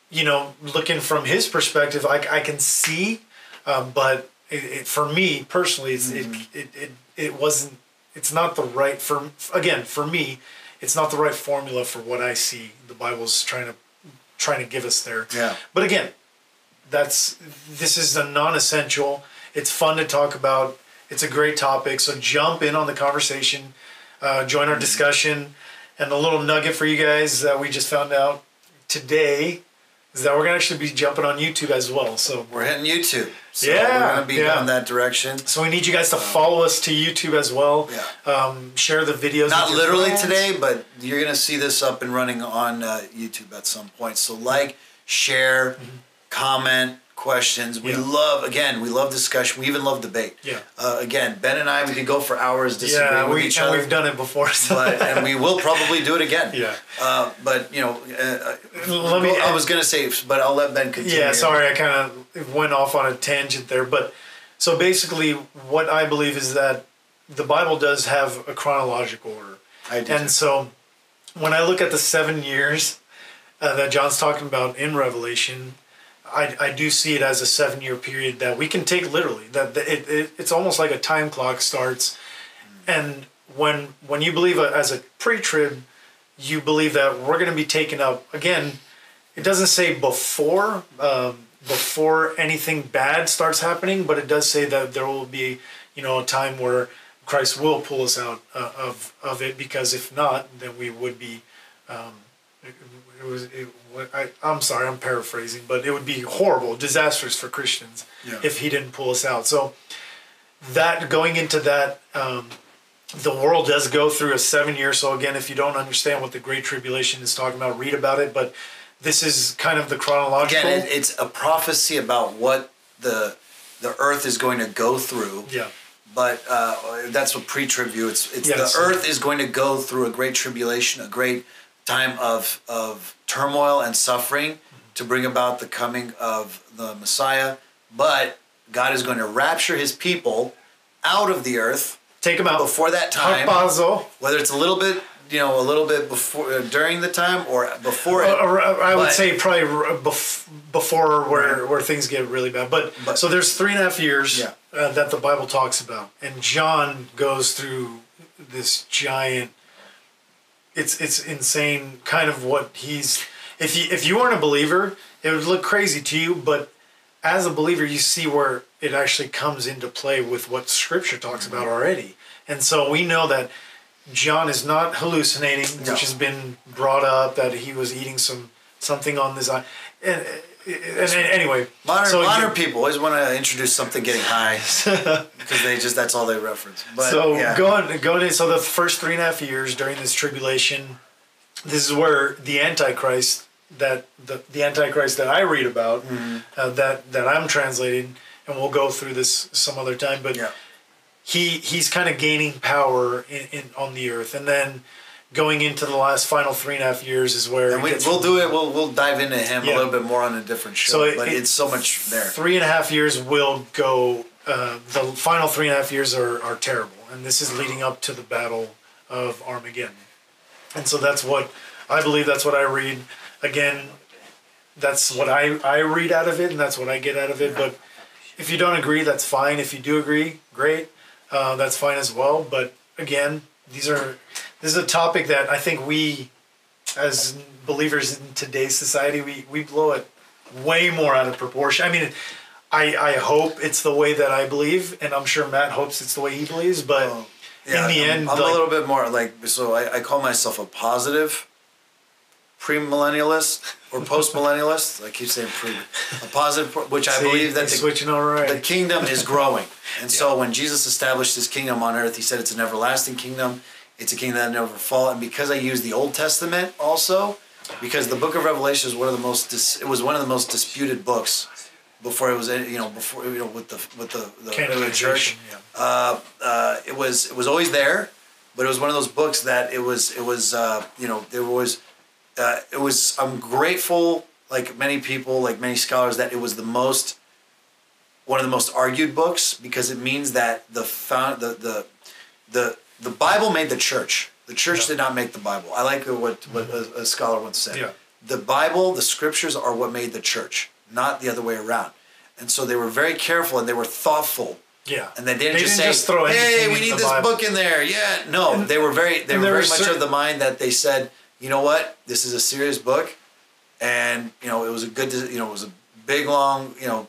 you know, looking from his perspective, I, I can see, um, but it, it, for me personally, it's, Mm-hmm. it, it it it wasn't. It's not the right for again for me. It's not the right formula for what I see. The Bible's trying to trying to give us there. Yeah. But again, that's this is a non-essential. It's fun to talk about. It's a great topic. So jump in on the conversation, uh, join our discussion, and the little nugget for you guys that we just found out today is that we're gonna actually be jumping on YouTube as well. So We're hitting YouTube. So Yeah, we're gonna be yeah. going that direction. so we need you guys to follow us to YouTube as well. Yeah. Um, share the videos. Not literally friends. today, but you're gonna see this up and running on uh, YouTube at some point. So like, share, comment, questions. We Yeah. love again. We love discussion. We even love debate. Yeah. Uh, again, Ben and I we could go for hours disagreeing Yeah, with we, each and other. we've done it before. So. but and we will probably do it again. Yeah. Uh, but you know, uh, Let me- I was gonna say, but I'll let Ben continue. Yeah, sorry, I kind of went off on a tangent there, but so basically, what I believe is that the Bible does have a chronological order, I do. and so when I look at the seven years uh, that John's talking about in Revelation, I, I do see it as a seven year period that we can take literally. That it, it it's almost like a time clock starts, and when when you believe a, as a pre-trib, you believe that we're going to be taken up again. It doesn't say before um, before anything bad starts happening, but it does say that there will be you know a time where Christ will pull us out uh, of of it because if not, then we would be. Um, it, it was. It, I, I'm sorry, I'm paraphrasing, but it would be horrible, disastrous for Christians Yeah. if He didn't pull us out. So that going into that, um, the world does go through a seven year. So again, if you don't understand what the Great Tribulation is talking about, read about it. But this is kind of the chronological. Again, it's a prophecy about what the the earth is going to go through. yeah. But uh, that's what pre-trib view. It's it's Yes. the earth is going to go through a great tribulation, a great time of of turmoil and suffering to bring about the coming of the Messiah. But God is going to rapture His people out of the earth Take them out before that time. Harpazo. Whether it's a little bit, you know, a little bit before, uh, during the time, or before it. Or, or I would But- say probably before where where things get really bad. But, But- so there's three and a half years Yeah. uh, that the Bible talks about, and John goes through this giant. It's it's insane, kind of what he's. If you if you weren't a believer, it would look crazy to you, but as a believer, you see where it actually comes into play with what Scripture talks about mm-hmm. already, and so we know that John is not hallucinating, No. which has been brought up that he was eating some something on this eye. And, and, and anyway, Modern so modern people always want to introduce something getting high because they just that's all they reference. But so yeah. going going in, so the first three and a half years during this tribulation, this is where the Antichrist that the, the Antichrist that I read about, Mm-hmm. uh, that that I'm translating, and we'll go through this some other time. But yeah. he he's kind of gaining power in, in on the earth, and then going into the last final three and a half years is where And we, we'll do it. We'll we'll dive into him Yeah. a little bit more on a different show. So it- but it- it's so much there. Three and a half years will go. Uh, the final three and a half years are, are terrible, and this is leading up to the battle of Armageddon. And so that's what I believe. That's what I read. Again, that's what I I read out of it, and that's what I get out of it. But if you don't agree, that's fine. If you do agree, great. Uh, that's fine as well. But again, these are this is a topic that I think we, as believers in today's society, we we blow it way more out of proportion. I mean, I I hope it's the way that I believe, and I'm sure Matt hopes it's the way he believes. But Yeah, in the I'm, end, I'm like- a little bit more like so. I, I call myself a positive premillennialist or postmillennialist. I keep saying pre, a positive, which I see, believe that the, switching all right. the kingdom is growing. And so when Jesus established his kingdom on earth, he said it's an everlasting kingdom. It's a kingdom that never fall. And because I use the Old Testament also, because the book of Revelation is one of the most dis- it was one of the most disputed books before it was you know before you know with the with the, the, the church yeah. uh, uh, it was it was always there, but it was one of those books that it was it was uh, you know there was uh, it was I'm grateful like many people like many scholars that it was the most one of the most argued books because it means that the found the the the the Bible made the church. The church Yeah. did not make the Bible. I like what what a, a scholar once said. Yeah. The Bible, the scriptures are what made the church, not the other way around. And so they were very careful and they were thoughtful yeah, and they didn't They just didn't say, just throw "Hey, we need this Bible. book in there." Yeah, no, And- they were very, they were very were much certain- of the mind that they said, "You know what? This is a serious book," and you know, it was a good, you know, it was a big, long, you know,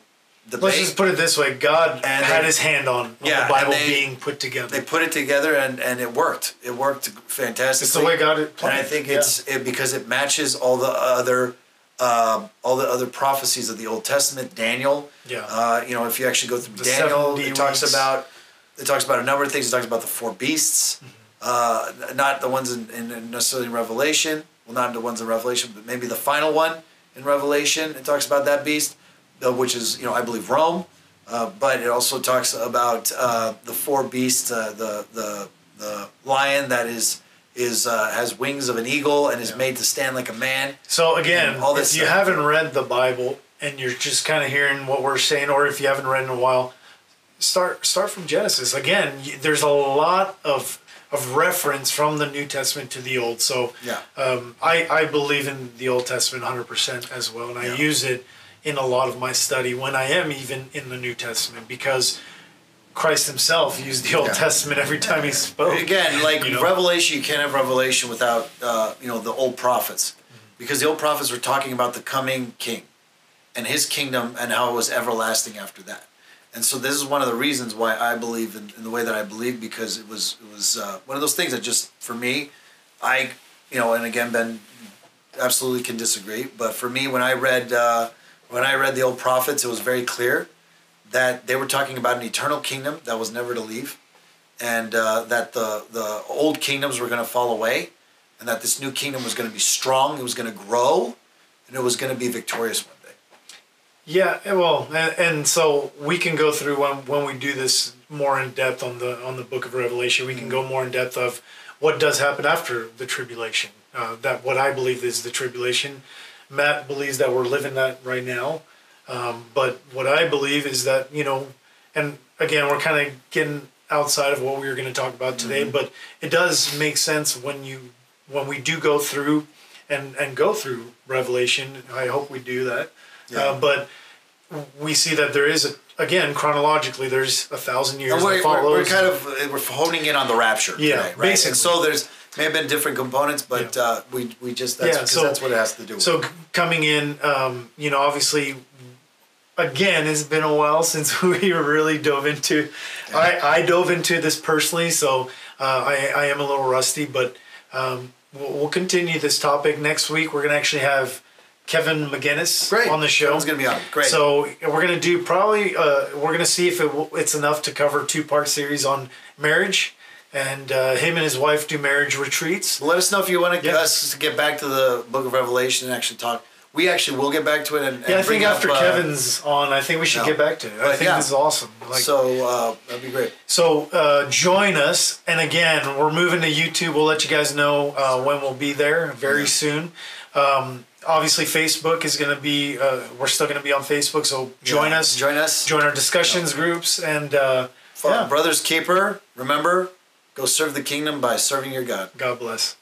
debate. Let's just put it this way: God And had they- His hand on, Yeah, the Bible they- being put together. they put it together, and and it worked. It worked fantastically. it's the way God Planned. and. I think yeah. it's it, because it matches all the other. Um, all the other prophecies of the Old Testament, Daniel. Yeah. Uh, you know, if you actually go through The Daniel, 70 it talks weeks. about it talks about a number of things. It talks about the four beasts, uh, not the ones in, in necessarily in Revelation. Well, not the ones in Revelation, but maybe the final one in Revelation. It talks about that beast, which is you know I believe Rome, uh, but it also talks about uh, the four beasts, uh, the the the lion that is is uh, has wings of an eagle and is Yeah. made to stand like a man. So again, all this if you stuff. haven't read the Bible and you're just kind of hearing what we're saying, or if you haven't read in a while, start start from Genesis. Again, there's a lot of of reference from the New Testament to the Old. So Yeah. um, I I believe in the Old Testament 100 percent as well, and I Yeah. use it in a lot of my study when I am even in the New Testament because Christ Himself used the Old Yeah. Testament every time He spoke. Again, like You know? Revelation, you can't have Revelation without uh, you know the old prophets, because the old prophets were talking about the coming King, and His kingdom and how it was everlasting after that. And so this is one of the reasons why I believe in, in the way that I believe because it was it was uh, one of those things that just for me, I you know, and again Ben absolutely can disagree, but for me when I read uh, when I read the old prophets, it was very clear that they were talking about an eternal kingdom that was never to leave and uh, that the the old kingdoms were going to fall away, and that this new kingdom was going to be strong, it was going to grow, and it was going to be victorious one day. Yeah, eh, well, and, and so we can go through when when we do this more in depth on the on the Book of Revelation. We can go more in depth of what does happen after the tribulation. Uh, that what I believe is the tribulation. Matt believes that we're living that right now, um, but what I believe is that you know, and again, we're kind of getting outside of what we were going to talk about today, but it does make sense when you when we do go through and and go through Revelation. I hope we do that. Yeah. Uh, but we see that there is a again chronologically there's a thousand years we're, we're, follows. we're kind of we're honing in on the rapture Yeah, today, right? basically. And so there's may have been different components, but Yeah. uh, we we just that's Yeah, so- that's what it has to do. with. so coming in, um, you know, obviously, again, it's been a while since we really dove into. I I dove into this personally, so Uh, I, I am a little rusty, but um, we'll, we'll continue this topic next week. We're gonna actually have Kevin McGinnis Great. on the show. Kevin's gonna be on. Great. So we're gonna do probably uh, we're gonna see if it, w- it's enough to cover two part series on marriage, and uh, him and his wife do marriage retreats. Let us know if you want to Yeah. us to get back to the Book of Revelation and actually talk. We actually will get back to it. And, and Yeah, I bring think up, after uh, Kevin's on, I think we should no. get back to it. I But think yeah. this is awesome. Like, So uh, that'd be great. So uh, join us, and again, we're moving to YouTube. We'll let you guys know uh, when we'll be there very soon. Um, obviously, Facebook is going to be. Uh, we're still going to be on Facebook, so join Yeah. us. Join us. Join our discussions groups, and uh, yeah. Brothers keeper. Remember, go serve the kingdom by serving your God. God bless.